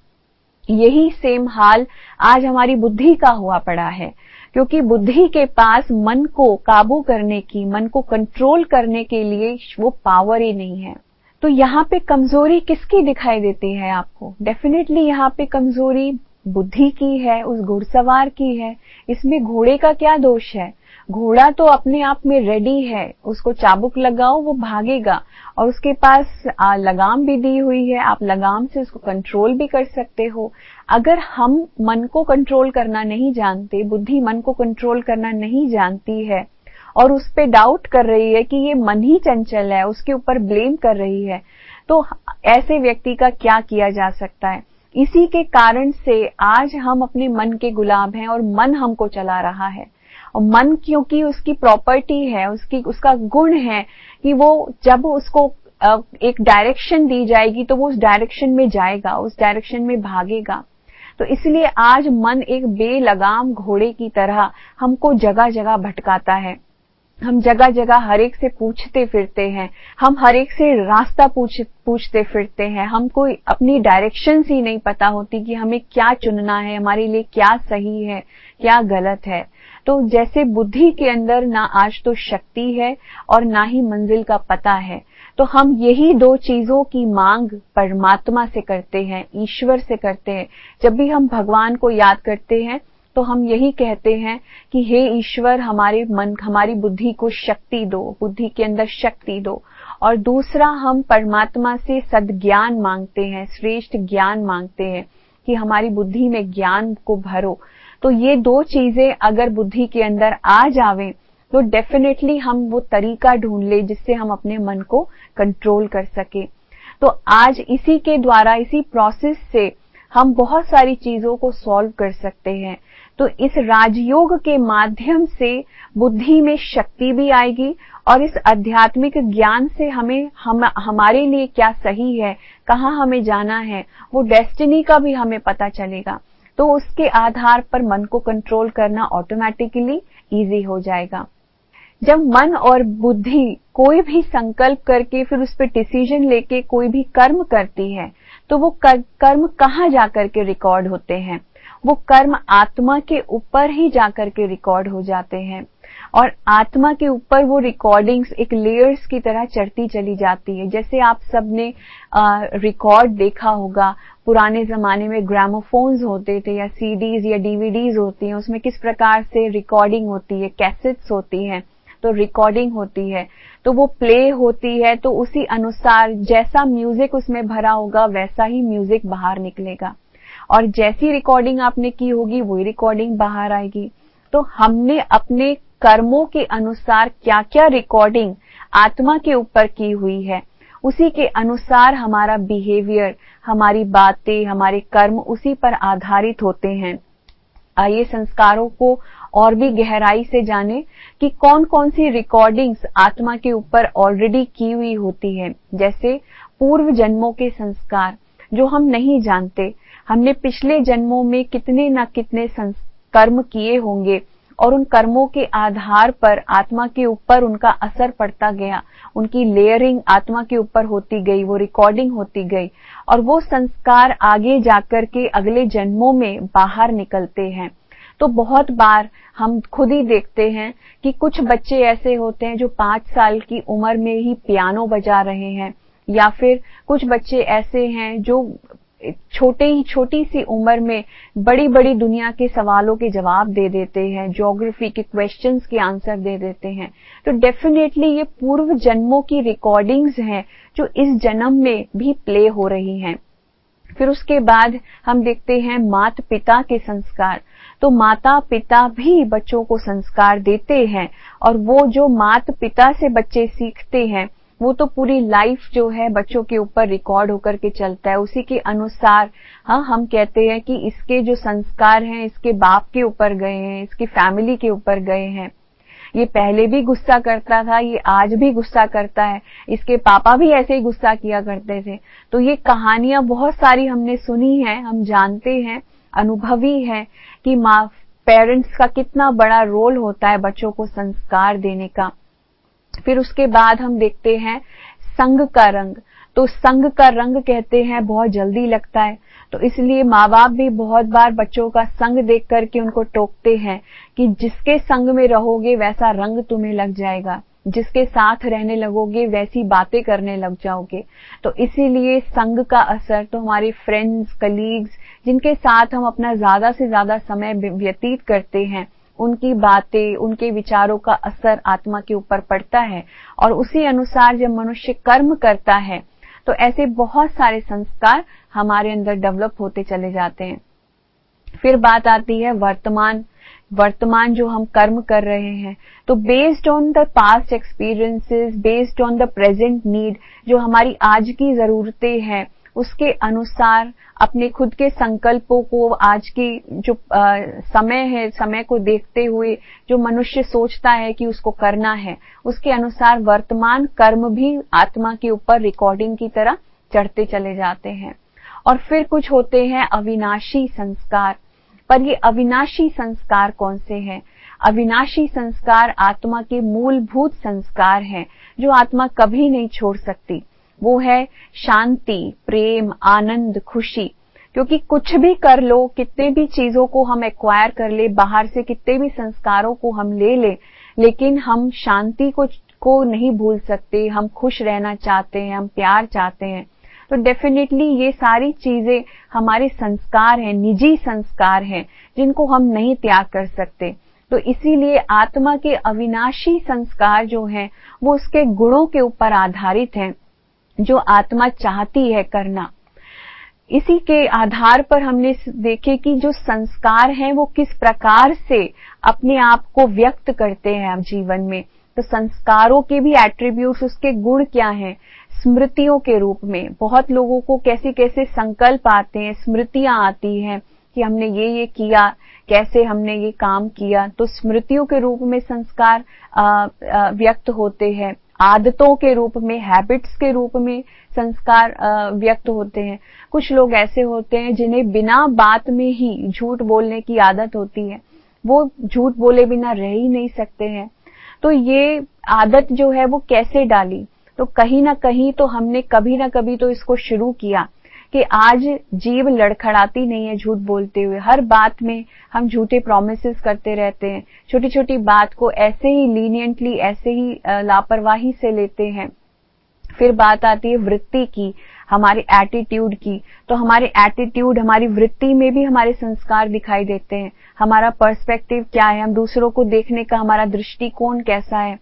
यही सेम हाल आज हमारी बुद्धि का हुआ पड़ा है। क्योंकि बुद्धि के पास मन को काबू करने की, मन को कंट्रोल करने के लिए वो पावर ही नहीं है। तो यहाँ पे कमज़ोरी किसकी दिखाई देती है आपको? डेफिनेटली यहाँ पे कमज़ोरी बुद्धि की है, उस घुड़सवार की है, इसमें घोड़े का क्या दोष है? घोड़ा तो अपने आप में रेडी है, उसको चाबुक लगाओ, वो भागेगा, और उसके पास लगाम भी दी हुई है, आप लगाम से उसको कंट्रोल भी कर सकते हो। अगर हम मन को कंट्रोल करना नहीं जानते, बुद्धि मन को कंट्रोल करना नहीं जानती है, और उस पर डाउट कर रही है कि ये मन ही चंचल है, उसके ऊपर ब्लेम कर रही है तो ऐसे व्यक्ति का क्या किया जा सकता है? इसी के कारण से आज हम अपने मन के गुलाम हैं और मन हमको चला रहा है। और मन क्योंकि उसकी प्रॉपर्टी है, उसकी, उसका गुण है कि वो जब उसको एक डायरेक्शन दी जाएगी तो वो उस डायरेक्शन में जाएगा, उस डायरेक्शन में भागेगा। तो इसलिए आज मन एक बेलगाम घोड़े की तरह हमको जगह जगह भटकाता है। हम जगह जगह हर एक से पूछते फिरते हैं। हम हर एक से रास्ता पूछ, पूछते फिरते हैं। हमको अपनी डायरेक्शन ही नहीं पता होती कि हमें क्या चुनना है, हमारे लिए क्या सही है, क्या गलत है। तो जैसे बुद्धि के अंदर ना आज तो शक्ति है और ना ही मंजिल का पता है। तो हम यही दो चीज़ों की मांग परमात्मा से करते हैं, ईश्वर से करते हैं। जब भी हम भगवान को याद करते हैं तो हम यही कहते हैं कि हे ईश्वर, हमारे मन, हमारी बुद्धि को शक्ति दो, बुद्धि के अंदर शक्ति दो। और दूसरा, हम परमात्मा से सदज्ञान मांगते हैं, श्रेष्ठ ज्ञान मांगते हैं कि हमारी बुद्धि में ज्ञान को भरो। तो ये दो चीज़ें अगर बुद्धि के अंदर आ जावें तो डेफिनेटली हम वो तरीका ढूंढ ले जिससे हम अपने मन को कंट्रोल कर सके। तो आज इसी के द्वारा, इसी प्रोसेस से हम बहुत सारी चीज़ों को सॉल्व कर सकते हैं। तो इस राजयोग के माध्यम से बुद्धि में शक्ति भी आएगी और इस आध्यात्मिक ज्ञान से हमें हम हमारे लिए क्या सही है कहाँ हमें जाना है वो डेस्टिनी का भी हमें पता चलेगा। तो उसके आधार पर मन को कंट्रोल करना ऑटोमेटिकली इजी हो जाएगा। जब मन और बुद्धि कोई भी संकल्प करके फिर उस पर डिसीज़न लेके कोई भी कर्म करती है तो वो कर, कर्म कहाँ जाकर के रिकॉर्ड होते हैं? वो कर्म आत्मा के ऊपर ही जाकर के रिकॉर्ड हो जाते हैं। और आत्मा के ऊपर वो रिकॉर्डिंग्स एक लेयर्स की तरह चढ़ती चली जाती है। जैसे आप सबने रिकॉर्ड देखा होगा, पुराने जमाने में ग्रामोफोन्स होते थे या सीडीज या डीवीडीज होती हैं, उसमें किस प्रकार से रिकॉर्डिंग होती है कैसेट्स होती हैं तो रिकॉर्डिंग होती है। तो वो प्ले होती है तो उसी अनुसार जैसा म्यूज़िक उसमें भरा होगा, वैसा ही म्यूज़िक बाहर निकलेगा। और जैसी रिकॉर्डिंग आपने की होगी, वही रिकॉर्डिंग बाहर आएगी। तो हमने अपने कर्मों के अनुसार क्या क्या रिकॉर्डिंग आत्मा के ऊपर की हुई है, उसी के अनुसार हमारा बिहेवियर हमारी बातें, हमारे कर्म उसी पर आधारित होते हैं। आइए संस्कारों को और भी गहराई से जाने कि कौन कौन सी रिकॉर्डिंग्स आत्मा के ऊपर ऑलरेडी की हुई होती है। जैसे पूर्व जन्मों के संस्कार, जो हम नहीं जानते हमने पिछले जन्मों में कितने न कितने कर्म किए होंगे और उन कर्मों के आधार पर आत्मा के ऊपर उनका असर पड़ता गया। उनकी लेयरिंग आत्मा के ऊपर होती गई, वो रिकॉर्डिंग होती गई और वो संस्कार आगे जाकर के अगले जन्मों में बाहर निकलते हैं। तो बहुत बार हम खुद ही देखते हैं कि कुछ बच्चे ऐसे होते हैं जो पाँच साल की उम्र में ही पियानो बजा रहे हैं या फिर कुछ बच्चे ऐसे हैं जो छोटे ही, छोटी सी उम्र में बड़ी बड़ी दुनिया के सवालों के जवाब दे देते हैं ज्योग्राफी के क्वेश्चंस के आंसर दे देते हैं। तो डेफिनेटली ये पूर्व जन्मों की रिकॉर्डिंग्स हैं जो इस जन्म में भी प्ले हो रही हैं। फिर उसके बाद हम देखते हैं मात पिता के संस्कार। तो माता पिता भी बच्चों को संस्कार देते हैं और वो जो मात पिता से बच्चे सीखते हैं वो तो पूरी लाइफ जो है बच्चों के ऊपर रिकॉर्ड होकर के चलता है। उसी के अनुसार हाँ हम कहते हैं कि इसके जो संस्कार हैं, इसके बाप के ऊपर गए हैं, इसकी फैमिली के ऊपर गए हैं। ये पहले भी गुस्सा करता था, ये आज भी गुस्सा करता है। इसके पापा भी ऐसे ही गुस्सा किया करते थे। तो ये कहानियाँ बहुत सारी हमने सुनी है, हम जानते हैं, अनुभवी है कि माँ पेरेंट्स का कितना बड़ा रोल होता है बच्चों को संस्कार देने का। फिर उसके बाद हम देखते हैं संग का रंग। तो संग का रंग कहते हैं, बहुत जल्दी लगता है। तो इसलिए माँ बाप भी बहुत बार बच्चों का संग देख करके उनको टोकते हैं कि जिसके संग में रहोगे वैसा रंग तुम्हें लग जाएगा। जिसके साथ रहने लगोगे वैसी बातें करने लग जाओगे। तो इसीलिए संग का असर तो हमारे फ्रेंड्स कलीग्स जिनके साथ हम अपना ज़्यादा से ज़्यादा समय व्यतीत करते हैं उनकी बातें, उनके विचारों का असर आत्मा के ऊपर पड़ता है और उसी अनुसार जब मनुष्य कर्म करता है तो ऐसे बहुत सारे संस्कार हमारे अंदर डेवलप होते चले जाते हैं। फिर बात आती है वर्तमान। वर्तमान जो हम कर्म कर रहे हैं तो based on the past experiences based on the present need जो हमारी आज की जरूरतें हैं उसके अनुसार अपने खुद के संकल्पों को आज की जो आ, समय है समय को देखते हुए जो मनुष्य सोचता है कि उसको करना है उसके अनुसार वर्तमान कर्म भी आत्मा के ऊपर रिकॉर्डिंग की तरह चढ़ते चले जाते हैं। और फिर कुछ होते हैं अविनाशी संस्कार। पर ये अविनाशी संस्कार कौन से हैं? अविनाशी संस्कार आत्मा के मूलभूत संस्कार हैं जो आत्मा कभी नहीं छोड़ सकती। वो है शांति, प्रेम, आनंद, खुशी। क्योंकि कुछ भी कर लो, कितने भी चीज़ों को हम एक्वायर कर ले, बाहर से कितने भी संस्कारों को हम ले ले, लेकिन हम शांति को को नहीं भूल सकते, हम खुश रहना चाहते हैं, हम प्यार चाहते हैं। तो डेफिनेटली ये सारी चीज़ें हमारे संस्कार हैं, निजी संस्कार हैं, जिनको हम नहीं त्याग कर सकते। तो इसीलिए आत्मा के अविनाशी संस्कार जो हैं, वो उसके गुणों के ऊपर आधारित हैं। जो आत्मा चाहती है करना। इसी के आधार पर हमने देखे कि जो संस्कार हैं वो किस प्रकार से अपने आप को व्यक्त करते हैं आप जीवन में। तो संस्कारों के भी एट्रीब्यूट उसके गुण क्या हैं? स्मृतियों के रूप में। बहुत लोगों को कैसे कैसे संकल्प आते हैं स्मृतियाँ आती हैं कि हमने ये ये किया कैसे हमने ये काम किया। तो स्मृतियों के रूप में संस्कार आ, आ, व्यक्त होते हैं। आदतों के रूप में हैबिट्स के रूप में संस्कार व्यक्त होते हैं। कुछ लोग ऐसे होते हैं जिन्हें बिना बात में ही झूठ बोलने की आदत होती है। वो झूठ बोले बिना रह ही नहीं सकते हैं। तो ये आदत जो है वो कैसे डाली? तो कहीं ना कहीं तो हमने कभी ना कभी तो इसको शुरू किया। कि आज जीव लड़खड़ाती नहीं है झूठ बोलते हुए। हर बात में हम झूठे प्रोमिस करते रहते हैं। छोटी छोटी बात को ऐसे ही लीनियंटली ऐसे ही लापरवाही से लेते हैं। फिर बात आती है वृत्ति की, हमारे एटीट्यूड की। तो हमारे एटीट्यूड हमारी वृत्ति में भी हमारे संस्कार दिखाई देते हैं। हमारा पर्सपेक्टिव क्या है? हम दूसरों को देखने का हमारा दृष्टिकोण कैसा है?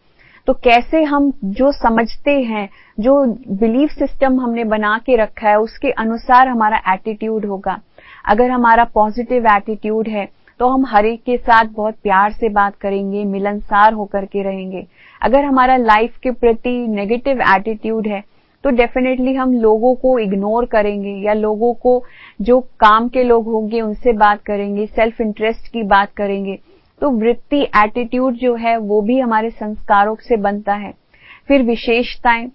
तो कैसे हम जो समझते हैं, जो बिलीफ सिस्टम हमने बना के रखा है, उसके अनुसार हमारा एटीट्यूड होगा। अगर हमारा पॉजिटिव एटीट्यूड है तो हम हर एक के साथ बहुत प्यार से बात करेंगे, मिलनसार होकर के रहेंगे। अगर हमारा लाइफ के प्रति नेगेटिव एटीट्यूड है तो डेफिनेटली हम लोगों को इग्नोर करेंगे, या लोगों को, जो काम के लोग होंगे, उनसे बात करेंगे सेल्फ इंटरेस्ट की बात करेंगे। तो वृत्ति एटीट्यूड जो है, वो भी हमारे संस्कारों से बनता है। फिर विशेषताएँ,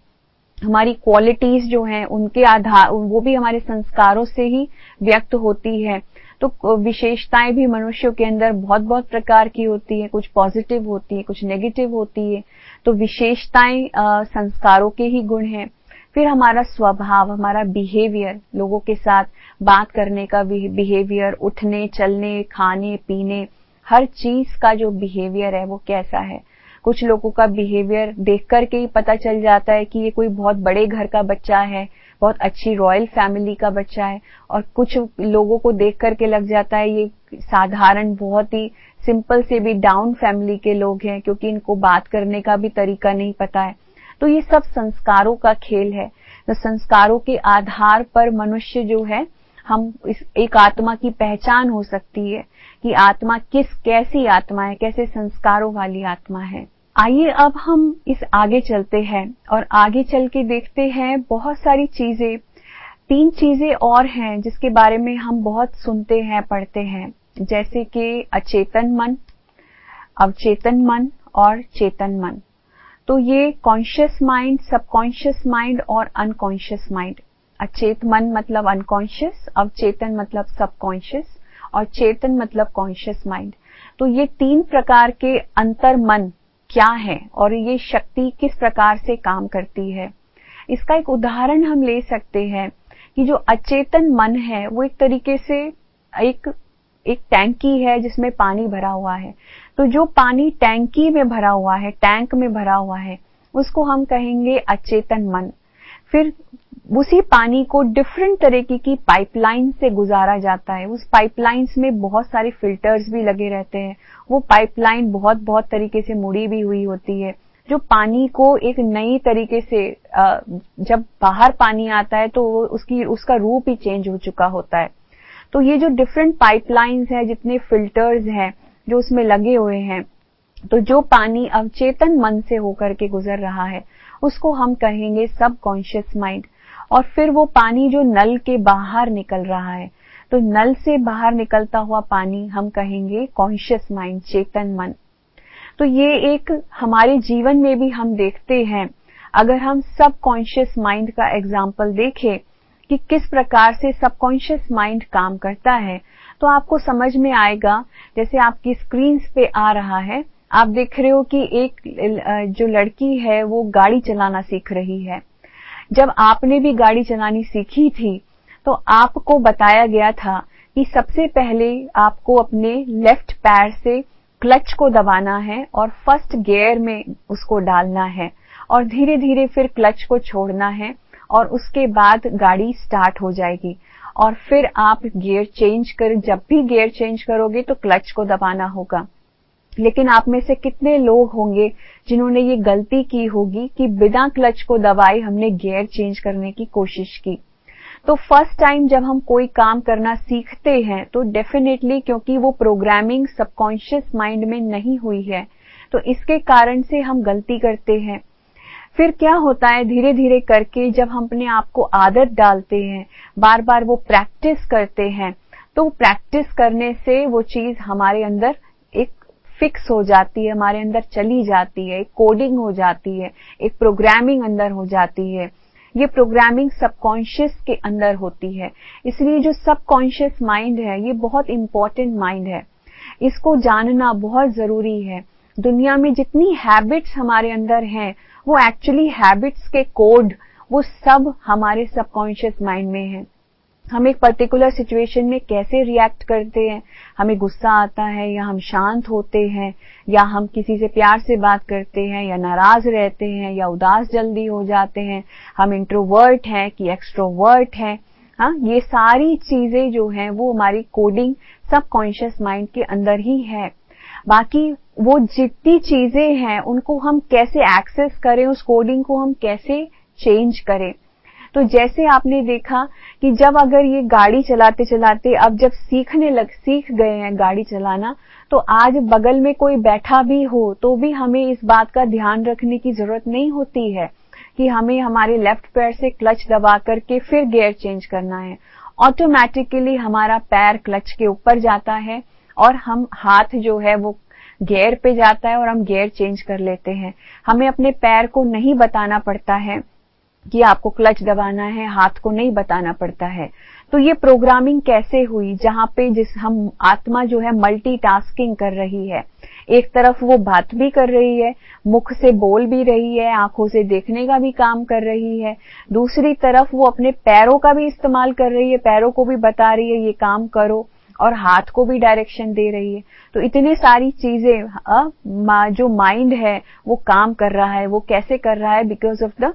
हमारी क्वालिटीज जो हैं, उनके आधार, वो भी हमारे संस्कारों से ही व्यक्त होती है। तो विशेषताएँ भी मनुष्यों के अंदर बहुत बहुत प्रकार की होती है। कुछ पॉजिटिव होती है, कुछ नेगेटिव होती है। तो विशेषताएँ संस्कारों के ही गुण हैं। फिर हमारा स्वभाव, हमारा बिहेवियर लोगों के साथ बात करने का बिहेवियर उठने, चलने, खाने, पीने हर चीज़ का जो बिहेवियर है वो कैसा है। कुछ लोगों का बिहेवियर देख करके ही पता चल जाता है कि ये कोई बहुत बड़े घर का बच्चा है, बहुत अच्छी रॉयल फैमिली का बच्चा है और कुछ लोगों को देख करके लग जाता है ये साधारण, बहुत ही सिंपल से भी डाउन फैमिली के लोग हैं क्योंकि इनको बात करने का भी तरीका नहीं पता है। तो ये सब संस्कारों का खेल है। तो संस्कारों के आधार पर मनुष्य जो है, हम इस एक आत्मा की पहचान हो सकती है। कि आत्मा किस, कैसी आत्मा है, कैसे संस्कारों वाली आत्मा है। आइए अब हम इस आगे चलते हैं और आगे चल के देखते हैं बहुत सारी चीज़ें। तीन चीज़ें और हैं जिसके बारे में हम बहुत सुनते हैं, पढ़ते हैं। जैसे कि अचेतन मन, अवचेतन मन और चेतन मन। तो ये कॉन्शियस माइंड सबकॉन्शियस माइंड और अनकॉन्शियस माइंड अचेत मन मतलब अनकॉन्शियस अवचेतन मतलब सबकॉन्शियस और चेतन मतलब कॉन्शियस माइंड तो ये तीन प्रकार के अंतर मन क्या है और ये शक्ति किस प्रकार से काम करती है? इसका एक उदाहरण हम ले सकते हैं कि जो अचेतन मन है, वो एक तरीके से एक एक टैंकी है जिसमें पानी भरा हुआ है। तो जो पानी टैंकी में भरा हुआ है, टैंक में भरा हुआ है, उसको हम कहेंगे अचेतन मन। फिर उसी पानी को डिफरेंट तरीके की पाइपलाइन से गुजारा जाता है। उस पाइपलाइंस में बहुत सारे फिल्टर्स भी लगे रहते हैं। वो पाइपलाइन बहुत बहुत तरीके से मुड़ी भी हुई होती है। जो पानी को एक नई तरीके से जब बाहर पानी आता है तो उसकी, उसका रूप ही चेंज हो चुका होता है। तो ये जो डिफरेंट पाइपलाइंस है, जितने फिल्टर्स हैं, जो उसमें लगे हुए हैं तो जो पानी अवचेतन मन से होकर के गुजर रहा है उसको हम कहेंगे सब कॉन्शियस माइंड और फिर वो पानी जो नल के बाहर निकल रहा है तो नल से बाहर निकलता हुआ पानी हम कहेंगे कॉन्शियस माइंड चेतन मन. तो ये एक हमारे जीवन में भी हम देखते हैं. अगर हम सब कॉन्शियस माइंड का एग्ज़ाम्पल देखें कि किस प्रकार से सबकॉन्शियस माइंड काम करता है तो आपको समझ में आएगा, जैसे आपकी स्क्रीन पे आ रहा है आप देख रहे हो कि एक जो लड़की है, वो गाड़ी चलाना सीख रही है। जब आपने भी गाड़ी चलानी सीखी थी तो आपको बताया गया था कि सबसे पहले आपको अपने लेफ़्ट पैर से क्लच को दबाना है और फ़र्स्ट गियर में उसको डालना है और धीरे धीरे फिर क्लच को छोड़ना है और उसके बाद गाड़ी स्टार्ट हो जाएगी। और फिर आप गियर चेंज कर, जब भी गियर चेंज करोगे तो क्लच को दबाना होगा। लेकिन आप में से कितने लोग होंगे जिन्होंने ये गलती की होगी कि बिना क्लच को दबाए हमने गियर चेंज करने की कोशिश की। तो फ़र्स्ट टाइम जब हम कोई काम करना सीखते हैं तो डेफिनेटली क्योंकि वो प्रोग्रामिंग सबकॉन्शियस माइंड में नहीं हुई है तो इसके कारण से हम गलती करते हैं। फिर क्या होता है धीरे धीरे करके जब हम अपने आप को आदत डालते हैं बार बार वो प्रैक्टिस करते हैं तो प्रैक्टिस करने से वो चीज़ हमारे अंदर फिक्स हो जाती है, हमारे अंदर चली जाती है, एक कोडिंग हो जाती है, एक प्रोग्रामिंग अंदर हो जाती है। ये प्रोग्रामिंग सबकॉन्शियस के अंदर होती है। इसलिए जो सबकॉन्शियस माइंड है, ये बहुत इंपॉर्टेंट माइंड है। इसको जानना बहुत ज़रूरी है। दुनिया में जितनी हैबिट्स हमारे अंदर हैं, वो एक्चुअली हैबिट्स के कोड वो सब हमारे सबकॉन्शियस माइंड में है। हम एक पर्टिकुलर सिचुएशन में कैसे रिएक्ट करते हैं? हमें गुस्सा आता है या हम शांत होते हैं? या हम किसी से प्यार से बात करते हैं या नाराज़ रहते हैं या उदास जल्दी हो जाते हैं? हम इंट्रोवर्ट हैं कि एक्सट्रोवर्ट हैं? हाँ ये सारी चीज़ें जो हैं वो हमारी कोडिंग सबकॉन्शियस माइंड के अंदर ही है। बाकी वो जितनी चीज़ें हैं, उनको हम कैसे एक्सेस करें, उस कोडिंग को हम कैसे चेंज करें? तो जैसे आपने देखा कि जब अगर ये गाड़ी चलाते चलाते अब जब सीखने लग, सीख गए हैं गाड़ी चलाना तो आज बगल में कोई बैठा भी हो तो भी हमें इस बात का ध्यान रखने की ज़रूरत नहीं होती है कि हमें हमारे लेफ़्ट पैर से क्लच दबा करके फिर गियर चेंज करना है। ऑटोमेटिकली हमारा पैर क्लच के ऊपर जाता है और हम हाथ जो है वो गियर पे जाता है और हम गियर चेंज कर लेते हैं। हमें अपने पैर को नहीं बताना पड़ता है। कि आपको क्लच दबाना है, हाथ को नहीं बताना पड़ता है। तो ये प्रोग्रामिंग कैसे हुई, जहाँ पे जिस हम आत्मा जो है मल्टीटास्किंग कर रही है। एक तरफ़ वो बात भी कर रही है, मुख से बोल भी रही है, आँखों से देखने का भी काम कर रही है। दूसरी तरफ़ वो अपने पैरों का भी इस्तेमाल कर रही है, पैरों को भी बता रही है, ये काम करो, और हाथ को भी डायरेक्शन दे रही है। तो इतनी सारी चीज़ें जो माइंड है, वो काम कर रहा है, वो कैसे कर रहा है बिकॉज़ ऑफ़ द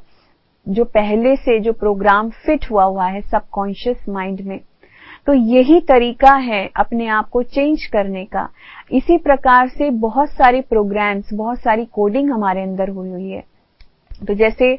जो पहले से जो प्रोग्राम फिट हुआ हुआ है सबकॉन्शियस माइंड में तो यही तरीका है अपने आप को चेंज करने का। इसी प्रकार से बहुत सारे प्रोग्राम्स बहुत सारी कोडिंग हमारे अंदर हुई हुई है। तो जैसे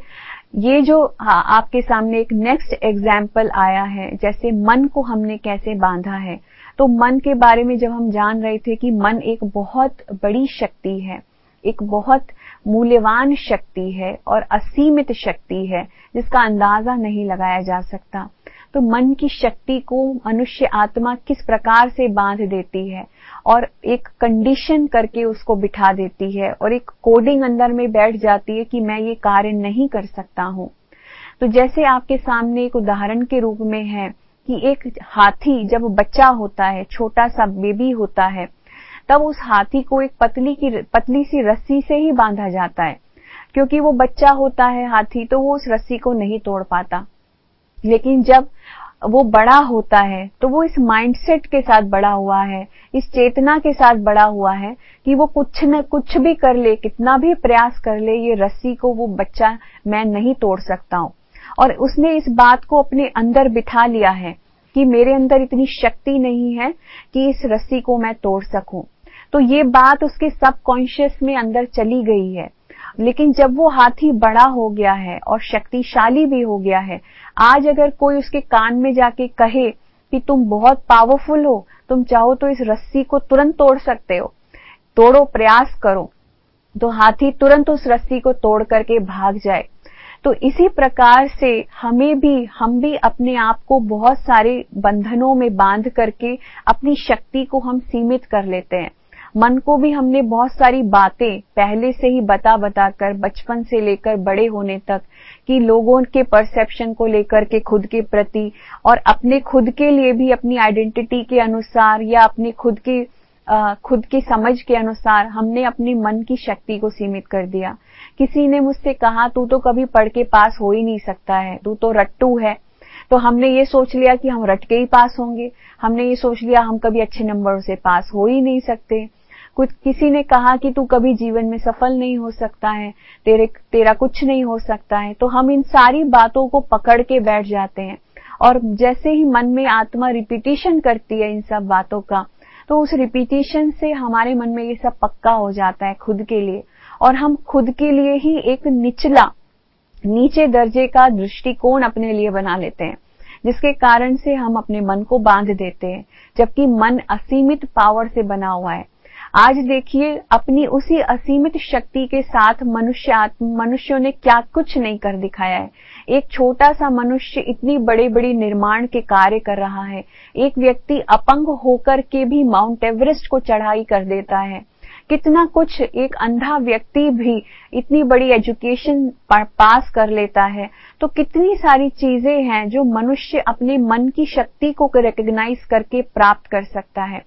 ये जो हाँ, आपके सामने एक नेक्स्ट एग्ज़ाम्पल आया है जैसे मन को हमने कैसे बांधा है। तो मन के बारे में जब हम जान रहे थे कि मन एक बहुत बड़ी शक्ति है एक बहुत मूल्यवान शक्ति है और असीमित शक्ति है, जिसका अंदाज़ा नहीं लगाया जा सकता। तो मन की शक्ति को मनुष्य आत्मा किस प्रकार से बाँध देती है और एक कंडीशन करके उसको बिठा देती है और एक कोडिंग अंदर में बैठ जाती है कि मैं ये कार्य नहीं कर सकता हूँ। तो जैसे आपके सामने एक उदाहरण के रूप में है कि एक हाथी जब बच्चा होता है, छोटा सा बेबी होता है तब उस हाथी को एक पतली की पतली सी रस्सी से ही बांधा जाता है। क्योंकि वो बच्चा होता है हाथी तो वो उस रस्सी को नहीं तोड़ पाता। लेकिन जब वो बड़ा होता है तो वो इस माइंडसेट के साथ बड़ा हुआ है, इस चेतना के साथ बड़ा हुआ है कि वो कुछ न कुछ भी कर ले, कितना भी प्रयास कर ले, ये रस्सी को वो बच्चा मैं नहीं तोड़ सकता हूँ। और उसने इस बात को अपने अंदर बिठा लिया है कि मेरे अंदर इतनी शक्ति नहीं है कि इस रस्सी को मैं तोड़ सकूँ। तो ये बात उसके सबकॉन्शियस में अंदर चली गई है। लेकिन जब वो हाथी बड़ा हो गया है और शक्तिशाली भी हो गया है, आज अगर कोई उसके कान में जाके कहे कि तुम बहुत पावरफुल हो, तुम चाहो तो इस रस्सी को तुरंत तोड़ सकते हो। तोड़ो, प्रयास करो। तो हाथी तुरंत उस रस्सी को तोड़ करके भाग जाए। तो इसी प्रकार से हमें भी, हम भी अपने आप को बहुत सारे बंधनों में बाँध करके अपनी शक्ति को हम सीमित कर लेते हैं। मन को भी हमने बहुत सारी बातें पहले से ही बता बता कर, बचपन से लेकर बड़े होने तक, कि लोगों के परसेप्शन को लेकर के, खुद के प्रति और अपने खुद के लिए भी अपनी आइडेंटिटी के अनुसार या अपनी खुद की खुद की समझ के अनुसार हमने अपनी मन की शक्ति को सीमित कर दिया। किसी ने मुझसे कहा, तू तो कभी पढ़ के पास हो ही नहीं सकता है, तू तो रट्टू है। तो हमने ये सोच लिया कि हम रट के ही पास होंगे। हमने ये सोच लिया, हम कभी अच्छे नंबरों से पास हो ही नहीं सकते। कुछ, किसी ने कहा कि तू कभी जीवन में सफल नहीं हो सकता है, तेरे, तेरा कुछ नहीं हो सकता है तो हम इन सारी बातों को पकड़ के बैठ जाते हैं। और जैसे ही मन में आत्मा रिपीटेशन करती है इन सब बातों का तो उस रिपीटेशन से हमारे मन में ये सब पक्का हो जाता है खुद के लिए। और हम खुद के लिए ही एक निचला, नीचे दर्जे का दृष्टिकोण अपने लिए बना लेते हैं, जिसके कारण से हम अपने मन को बाँध देते हैं, जबकि मन असीमित पावर से बना हुआ है। आज देखिए, अपनी उसी असीमित शक्ति के साथ मनुष्य मनुष्यों ने क्या कुछ नहीं कर दिखाया है। एक छोटा सा मनुष्य इतनी बड़े बड़ी निर्माण के कार्य कर रहा है। एक व्यक्ति अपंग होकर के भी माउंट एवरेस्ट को चढ़ाई कर देता है। कितना कुछ एक अंधा व्यक्ति भी इतनी बड़ी एजुकेशन पास कर लेता है। तो कितनी सारी चीज़ें हैं जो मनुष्य अपने मन की शक्ति को रिकग्नाइज करके प्राप्त कर सकता है।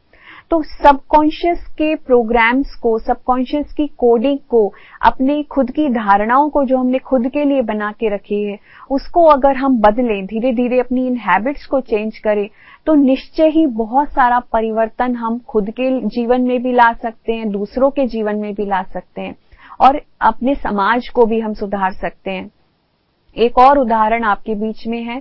तो सबकॉन्शियस के प्रोग्राम्स को सबकॉन्शियस की कोडिंग को, अपने खुद की धारणाओं को जो हमने खुद के लिए बना के रखी है, उसको अगर हम बदलें धीरे धीरे अपनी इन हैबिट्स को चेंज करें तो निश्चय ही बहुत सारा परिवर्तन हम खुद के जीवन में भी ला सकते हैं, दूसरों के जीवन में भी ला सकते हैं, और अपने समाज को भी हम सुधार सकते हैं। एक और उदाहरण आपके बीच में है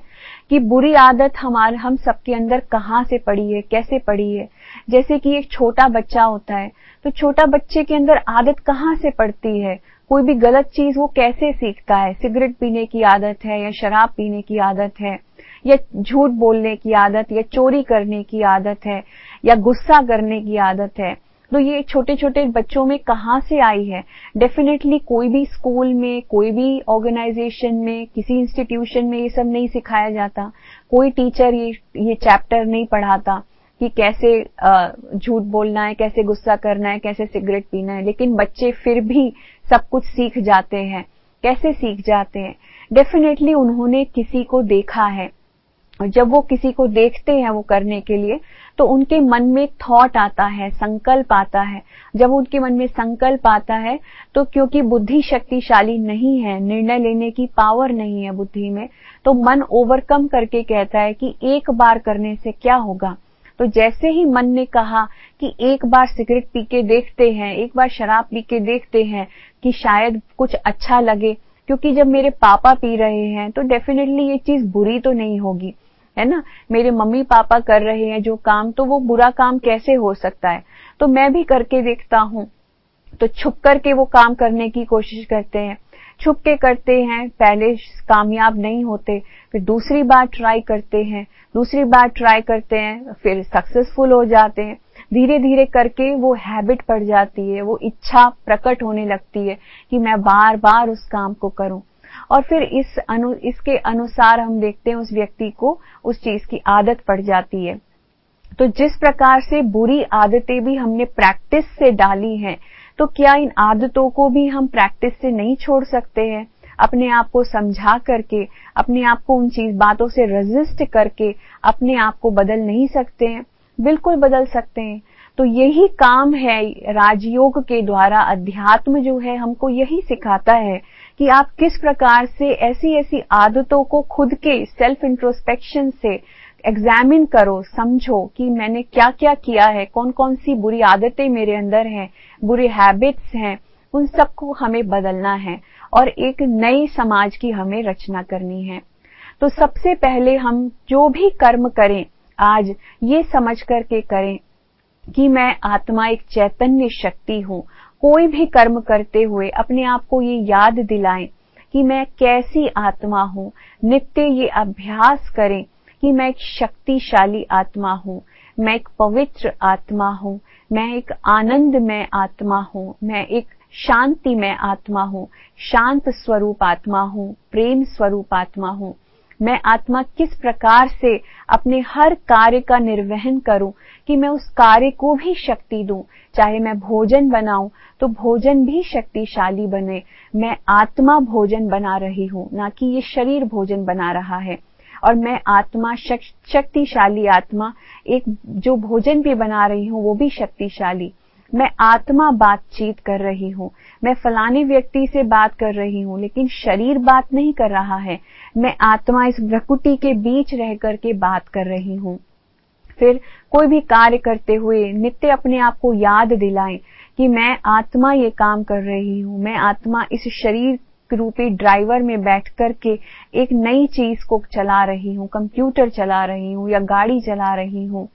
कि बुरी आदत हमारे, हम सबके अंदर कहाँ से पड़ी है, कैसे पड़ी है जैसे कि एक छोटा बच्चा होता है तो छोटा बच्चे के अंदर आदत कहाँ से पड़ती है? कोई भी गलत चीज़ वो कैसे सीखता है? सिगरेट पीने की आदत है या शराब पीने की आदत है? या झूठ बोलने की आदत या चोरी करने की आदत है? या गुस्सा करने की आदत है? तो ये छोटे छोटे बच्चों में कहाँ से आई है? डेफिनेटली कोई भी स्कूल में, कोई भी ऑर्गेनाइजेशन में, किसी इंस्टीट्यूशन में ये सब नहीं सिखाया जाता। कोई टीचर ये ये चैप्टर नहीं पढ़ाता। कि कैसे झूठ बोलना है, कैसे गुस्सा करना है, कैसे सिगरेट पीना है। लेकिन बच्चे फिर भी सब कुछ सीख जाते हैं। कैसे सीख जाते हैं? डेफिनेटली उन्होंने किसी को देखा है। और जब वो किसी को देखते हैं वो करने के लिए तो उनके मन में थॉट आता है, संकल्प आता है। जब उनके मन में संकल्प आता है तो क्योंकि बुद्धि शक्तिशाली नहीं है, निर्णय लेने की पावर नहीं है बुद्धि में तो मन ओवरकम करके कहता है कि एक बार करने से क्या होगा? तो जैसे ही मन ने कहा कि एक बार सिगरेट पी के देखते हैं, एक बार शराब पी के देखते हैं कि शायद कुछ अच्छा लगे, क्योंकि जब मेरे पापा पी रहे हैं तो डेफिनेटली ये चीज़ बुरी तो नहीं होगी, है ना? मेरे मम्मी पापा कर रहे हैं जो काम तो वो बुरा काम कैसे हो सकता है? तो मैं भी करके देखता हूँ। तो छुप करके वो काम करने की कोशिश करते हैं। छुप के करते हैं, पहले कामयाब नहीं होते, फिर दूसरी बार ट्राई करते हैं, दूसरी बार ट्राई करते हैं, फिर सक्सेसफुल हो जाते हैं। धीरे धीरे करके वो हैबिट पड़ जाती है, वो इच्छा प्रकट होने लगती है कि मैं बार बार उस काम को करूँ। और फिर इस अनु, इसके अनुसार हम देखते हैं उस व्यक्ति को उस चीज़ की आदत पड़ जाती है। तो जिस प्रकार से बुरी आदतें भी हमने प्रैक्टिस से डाली हैं तो क्या इन आदतों को भी हम प्रैक्टिस से नहीं छोड़ सकते हैं? अपने आप को समझा करके, अपने आप को उन चीज़ बातों से रजिस्ट करके अपने आप को बदल नहीं सकते हैं? बिल्कुल बदल सकते हैं। तो यही काम है राजयोग के द्वारा, अध्यात्म जो है, हमको यही सिखाता है कि आप किस प्रकार से ऐसी ऐसी आदतों को खुद के सेल्फ इंट्रोस्पेक्शन से एग्जामिन करो, समझो कि मैंने क्या क्या किया है कौन कौन सी बुरी आदतें मेरे अंदर हैं, बुरे हैबिट्स हैं, उन सबको हमें बदलना है और एक नए समाज की हमें रचना करनी है। तो सबसे पहले हम जो भी कर्म करें, आज ये समझ करके करें कि मैं आत्मा एक चैतन्य शक्ति हूँ। कोई भी कर्म करते हुए अपने आप को ये याद दिलाएँ कि मैं कैसी आत्मा हूँ। नित्य ये अभ्यास करें कि मैं एक शक्तिशाली आत्मा हूँ, मैं एक पवित्र आत्मा हूँ, मैं एक आनंदमय आत्मा हूँ, मैं एक शांति में आत्मा हूँ, शांत स्वरूप आत्मा हूँ, प्रेम स्वरूप आत्मा हूँ। मैं आत्मा किस प्रकार से अपने हर कार्य का निर्वहन करूँ कि मैं उस कार्य को भी शक्ति दूँ? चाहे मैं भोजन बनाऊँ तो भोजन भी शक्तिशाली बने। मैं आत्मा भोजन बना रही हूँ, ना कि ये शरीर भोजन बना रहा है। और मैं आत्मा शक्तिशाली आत्मा, एक जो भोजन भी बना रही हूँ, वो भी शक्तिशाली। मैं आत्मा बातचीत कर रही हूँ। मैं फलाने व्यक्ति से बात कर रही हूँ, लेकिन शरीर बात नहीं कर रहा है। मैं आत्मा इस प्रकृति के बीच रह करके बात कर रही हूँ। फिर कोई भी कार्य करते हुए नित्य अपने आप को याद दिलाएँ कि मैं आत्मा ये काम कर रही हूँ। मैं आत्मा इस शरीर रूपी ड्राइवर में बैठ करके एक नई चीज़ को चला रही हूँ कंप्यूटर चला रही हूँ या गाड़ी चला रही हूँ।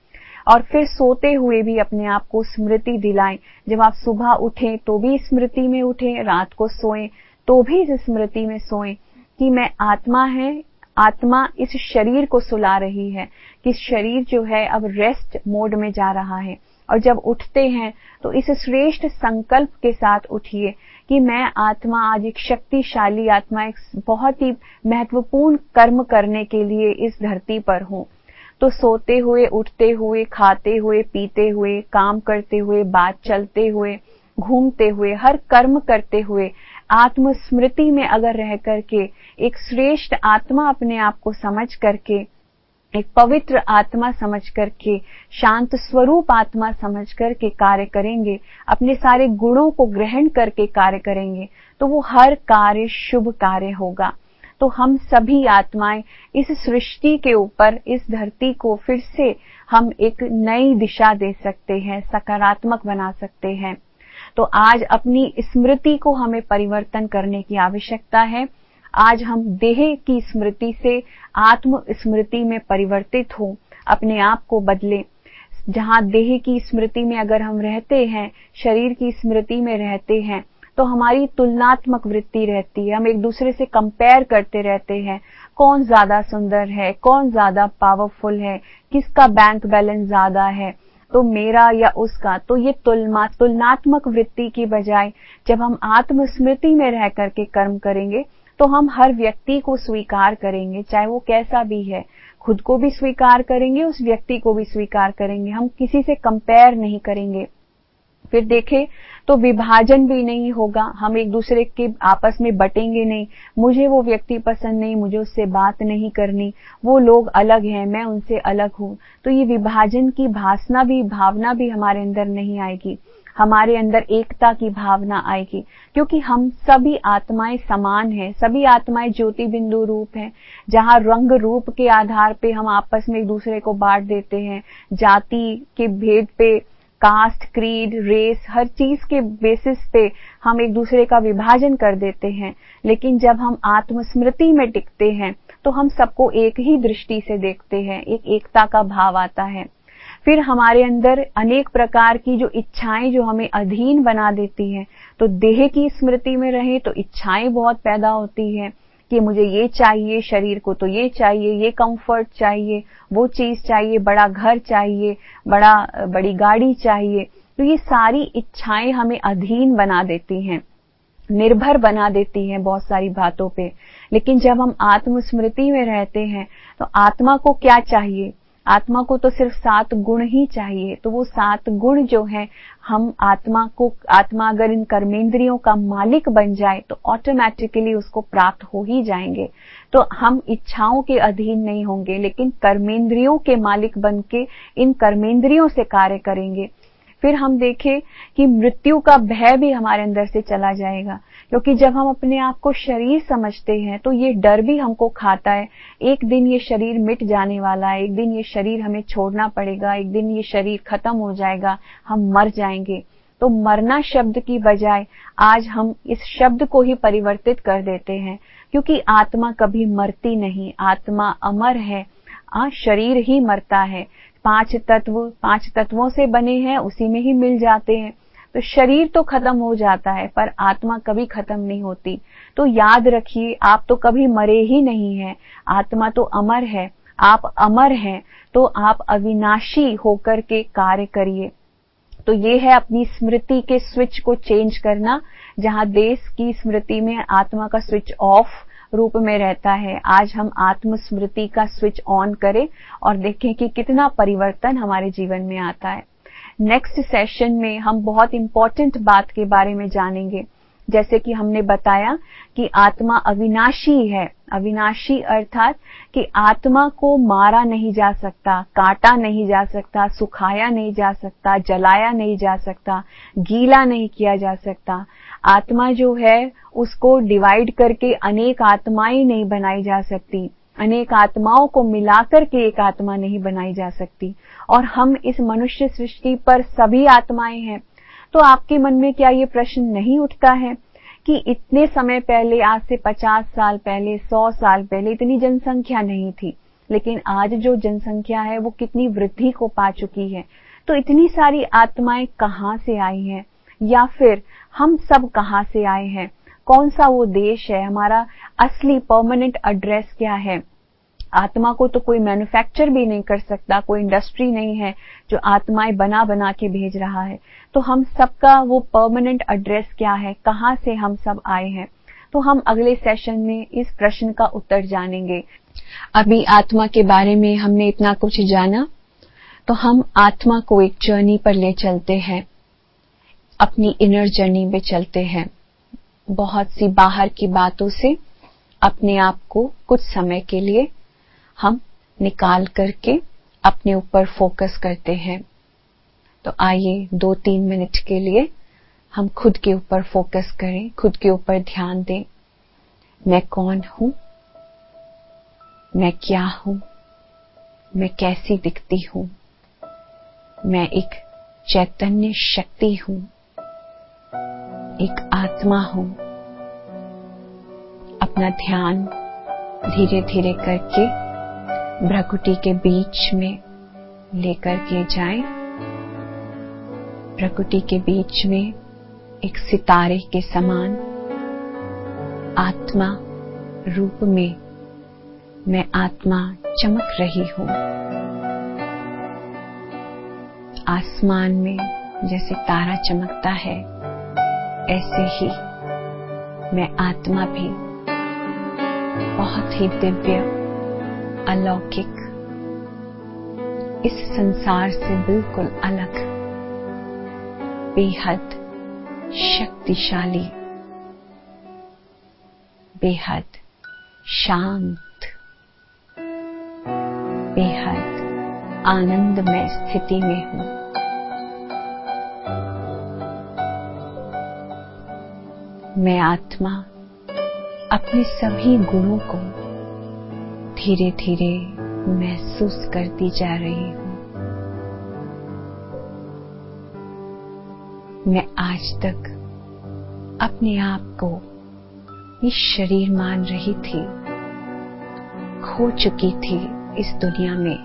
और फिर सोते हुए भी अपने आप को स्मृति दिलाएँ। जब आप सुबह उठें तो भी स्मृति में उठें, रात को सोएँ तो भी इस स्मृति में सोएँ कि मैं आत्मा है, आत्मा इस शरीर को सुला रही है कि शरीर जो है अब रेस्ट मोड में जा रहा है। और जब उठते हैं तो इस श्रेष्ठ संकल्प के साथ उठिए कि मैं आत्मा आज एक शक्तिशाली आत्मा, एक बहुत ही महत्वपूर्ण कर्म करने के लिए इस धरती पर हूँ। तो सोते हुए, उठते हुए, खाते हुए, पीते हुए, काम करते हुए, बात चलते हुए, घूमते हुए, हर कर्म करते हुए, आत्मस्मृति में अगर रह करके एक श्रेष्ठ आत्मा अपने आप को समझ करके एक पवित्र आत्मा समझ करके, शांत स्वरूप आत्मा समझ करके कार्य करेंगे, अपने सारे गुणों को ग्रहण करके कार्य करेंगे तो वो हर कार्य शुभ कार्य होगा। तो हम सभी आत्माएँ इस सृष्टि के ऊपर, इस धरती को फिर से हम एक नई दिशा दे सकते हैं, सकारात्मक बना सकते हैं। तो आज अपनी स्मृति को हमें परिवर्तन करने की आवश्यकता है। आज हम देह की स्मृति से आत्म स्मृति में परिवर्तित हो, अपने आप को बदले। जहाँ देह की स्मृति में अगर हम रहते हैं, शरीर की स्मृति में रहते हैं तो हमारी तुलनात्मक वृत्ति रहती है। हम एक दूसरे से कंपेयर करते रहते हैं। कौन ज़्यादा सुंदर है? कौन ज़्यादा पावरफुल है? किसका बैंक बैलेंस ज़्यादा है? तो मेरा या उसका? तो ये तुलना, तुलनात्मक वृत्ति की बजाय, जब हम आत्मस्मृति में रह करके कर्म करेंगे तो हम हर व्यक्ति को स्वीकार करेंगे, चाहे वो कैसा भी है। खुद को भी स्वीकार करेंगे, उस व्यक्ति को भी स्वीकार करेंगे। हम किसी से कंपेयर नहीं करेंगे। फिर देखें तो विभाजन भी नहीं होगा। हम एक दूसरे के आपस में बटेंगे नहीं। मुझे वो व्यक्ति पसंद नहीं, मुझे उससे बात नहीं करनी। वो लोग अलग हैं, मैं उनसे अलग हूँ। तो ये विभाजन की भासना भी, भावना भी हमारे अंदर नहीं आएगी। हमारे अंदर एकता की भावना आएगी। क्योंकि हम सभी आत्माएँ समान हैं, सभी आत्माएँ ज्योति बिंदु रूप हैं। जहाँ रंग रूप के आधार पे हम आपस में एक दूसरे को बांट देते हैं, जाति के भेद पे, कास्ट क्रीड रेस हर चीज़ के बेसिस पे हम एक दूसरे का विभाजन कर देते हैं। लेकिन जब हम आत्मस्मृति में टिकते हैं तो हम सबको एक ही दृष्टि से देखते हैं, एक एकता का भाव आता है। फिर हमारे अंदर अनेक प्रकार की जो इच्छाएँ जो हमें अधीन बना देती हैं तो देह की स्मृति में रहे तो इच्छाएँ बहुत पैदा होती हैं कि मुझे ये चाहिए शरीर को तो ये चाहिए, ये कंफर्ट चाहिए, वो चीज़ चाहिए, बड़ा घर चाहिए, बड़ा, बड़ी गाड़ी चाहिए। तो ये सारी इच्छाएँ हमें अधीन बना देती हैं, निर्भर बना देती हैं बहुत सारी बातों पे। लेकिन जब हम आत्मस्मृति में रहते हैं तो आत्मा को क्या चाहिए? आत्मा को तो सिर्फ़ सात गुण ही चाहिए तो वो सात गुण जो है, हम आत्मा को, आत्मा अगर इन कर्मेंद्रियों का मालिक बन जाए तो ऑटोमेटिकली उसको प्राप्त हो ही जाएँगे। तो हम इच्छाओं के अधीन नहीं होंगे, लेकिन कर्मेंद्रियों के मालिक बन के इन कर्मेंद्रियों से कार्य करेंगे। फिर हम देखें कि मृत्यु का भय भी हमारे अंदर से चला जाएगा। क्योंकि जब हम अपने आप को शरीर समझते हैं तो ये डर भी हमको खाता है। एक दिन ये शरीर मिट जाने वाला है एक दिन ये शरीर हमें छोड़ना पड़ेगा एक दिन ये शरीर खत्म हो जाएगा हम मर जाएँगे। तो मरना शब्द की बजाय आज हम इस शब्द को ही परिवर्तित कर देते हैं क्योंकि आत्मा कभी मरती नहीं आत्मा अमर है। आ, शरीर ही मरता है। पाँच तत्व पाँच तत्वों से बने हैं उसी में ही मिल जाते हैं। तो शरीर तो खत्म हो जाता है, पर आत्मा कभी खत्म नहीं होती। तो याद रखिए, आप तो कभी मरे ही नहीं हैं। आत्मा तो अमर है। आप अमर हैं तो आप अविनाशी होकर के कार्य करिए। तो ये है अपनी स्मृति के स्विच को चेंज करना, जहाँ देश की स्मृति में आत्मा का स्विच ऑफ़ रूप में रहता है। आज हम आत्म स्मृति का स्विच ऑन करें और देखें कि कितना परिवर्तन हमारे जीवन में आता है। नेक्स्ट सेशन में हम बहुत इंपॉर्टेंट बात के बारे में जानेंगे। जैसे कि हमने बताया कि आत्मा अविनाशी है। अविनाशी अर्थात कि आत्मा को मारा नहीं जा सकता, काटा नहीं जा सकता, सुखाया नहीं जा सकता, जलाया नहीं जा सकता, गीला नहीं किया जा सकता। आत्मा जो है, उसको डिवाइड करके अनेक आत्माएँ नहीं बनाई जा सकती। अनेक आत्माओं को मिलाकर के एक आत्मा नहीं बनाई जा सकती। और हम इस मनुष्य सृष्टि पर सभी आत्माएँ हैं। तो आपके मन में क्या ये प्रश्न नहीं उठता है कि इतने समय पहले, आज से 50 साल पहले 100 साल पहले इतनी जनसंख्या नहीं थी? लेकिन आज जो जनसंख्या है, वो कितनी वृद्धि को पा चुकी है? तो इतनी सारी आत्माएँ कहाँ से आई हैं? या फिर हम सब कहाँ से आए हैं? कौन सा वो देश है, हमारा असली परमानेंट एड्रेस क्या है? आत्मा को तो कोई मैन्युफैक्चर भी नहीं कर सकता, कोई इंडस्ट्री नहीं है जो आत्माएँ बना बना के भेज रहा है। तो हम सबका वो परमानेंट एड्रेस क्या है? कहाँ से हम सब आए हैं? तो हम अगले सेशन में इस प्रश्न का उत्तर जानेंगे। अभी आत्मा के बारे में हमने इतना कुछ जाना तो हम आत्मा को एक जर्नी पर ले चलते हैं, अपनी इनर जर्नी में चलते हैं। बहुत सी बाहर की बातों से अपने आप को कुछ समय के लिए हम निकाल करके अपने ऊपर फोकस करते हैं। तो आइए दो तीन मिनट के लिए हम खुद के ऊपर फोकस करें, खुद के ऊपर ध्यान दें। मैं कौन हूँ? मैं क्या हूँ? मैं कैसी दिखती हूँ? मैं एक चैतन्य शक्ति हूँ। एक आत्मा हूँ। अपना ध्यान धीरे धीरे करके भ्रकुटी के बीच में लेकर के जाए। प्रकृति के बीच में एक सितारे के समान आत्मा रूप में मैं आत्मा चमक रही हूँ। आसमान में जैसे तारा चमकता है ऐसे ही मैं आत्मा भी बहुत ही दिव्य, अलौकिक, इस संसार से बिल्कुल अलग, बेहद शक्तिशाली, बेहद शांत, बेहद आनंदमय स्थिति में हूँ। मैं आत्मा अपने सभी गुणों को धीरे धीरे महसूस करती जा रही हूँ। मैं आज तक अपने आप को इस शरीर मान रही थी, खो चुकी थी इस दुनिया में।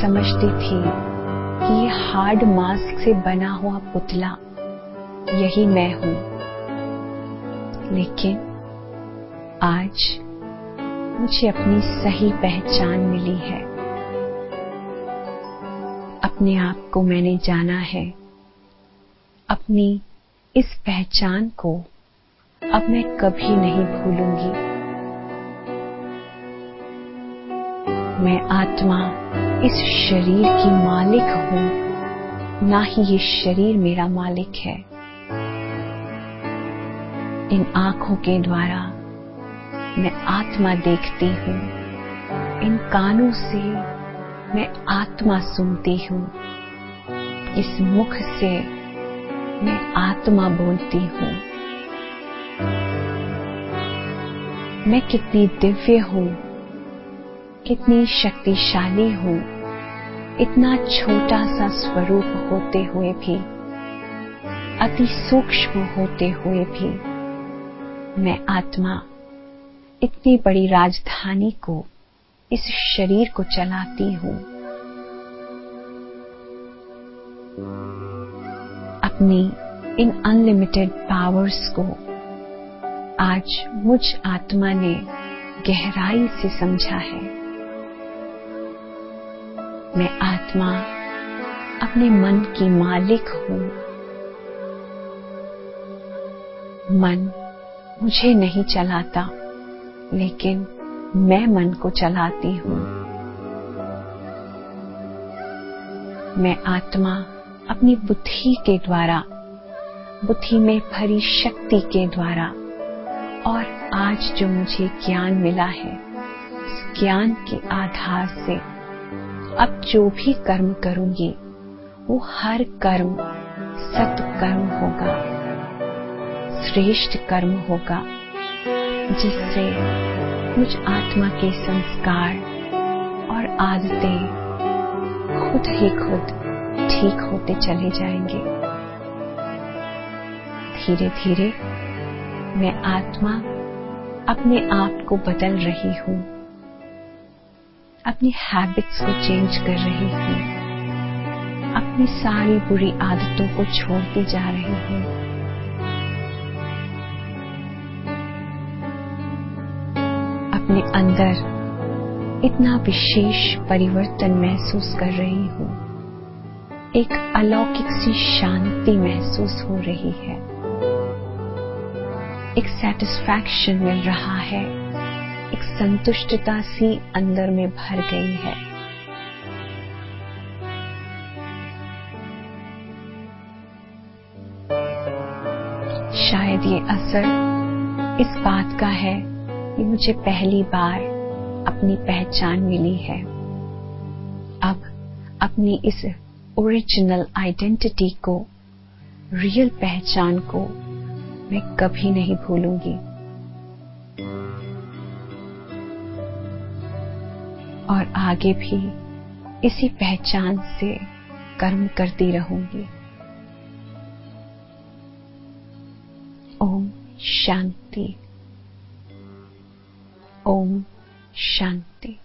समझती थी कि ये हार्ड मास्क से बना हुआ पुतला, यही मैं हूँ। लेकिन आज मुझे अपनी सही पहचान मिली है। अपने आप को मैंने जाना है। अपनी इस पहचान को अब मैं कभी नहीं भूलूँगी। मैं आत्मा, इस शरीर की मालिक हूँ। ना ही ये शरीर मेरा मालिक है। इन आँखों के द्वारा मैं आत्मा देखती हूँ। इन कानों से मैं आत्मा सुनती हूँ। इस मुख से मैं आत्मा बोलती हूँ। मैं कितनी दिव्य हूँ, कितनी शक्तिशाली हूँ, इतना छोटा सा स्वरूप होते हुए भी, अति सूक्ष्म होते हुए भी। मैं आत्मा इतनी बड़ी राजधानी को, इस शरीर को चलाती हूँ। अपनी इन अनलिमिटेड पावर्स को आज मुझ आत्मा ने गहराई से समझा है। मैं आत्मा अपने मन की मालिक हूँ। मन मुझे नहीं चलाता, लेकिन मैं मन को चलाती हूँ। मैं आत्मा अपनी बुद्धि के द्वारा, बुद्धि में भरी शक्ति के द्वारा, और आज जो मुझे ज्ञान मिला है, उस ज्ञान के आधार से अब जो भी कर्म करूँगी, वो हर कर्म सत्कर्म होगा। श्रेष्ठ कर्म होगा, जिससे मुझ आत्मा के संस्कार और आदतें खुद ही खुद ठीक होते चले जाएँगे। धीरे धीरे मैं आत्मा अपने आप को बदल रही हूँ, अपनी हैबिट्स को चेंज कर रही हूँ, अपनी सारी बुरी आदतों को छोड़ती जा रही हूँ। अपने अंदर इतना विशेष परिवर्तन महसूस कर रही हूँ। एक अलौकिक सी शांति महसूस हो रही है। एक सेटिस्फैक्शन मिल रहा है। एक संतुष्टता सी अंदर में भर गई है। शायद ये असर इस बात का है कि मुझे पहली बार अपनी पहचान मिली है। अब अपनी इस ओरिजिनल आइडेंटिटी को रियल पहचान को मैं कभी नहीं भूलूँगी। और आगे भी इसी पहचान से कर्म करती रहूँगी। ओम शांति। ओम शांति।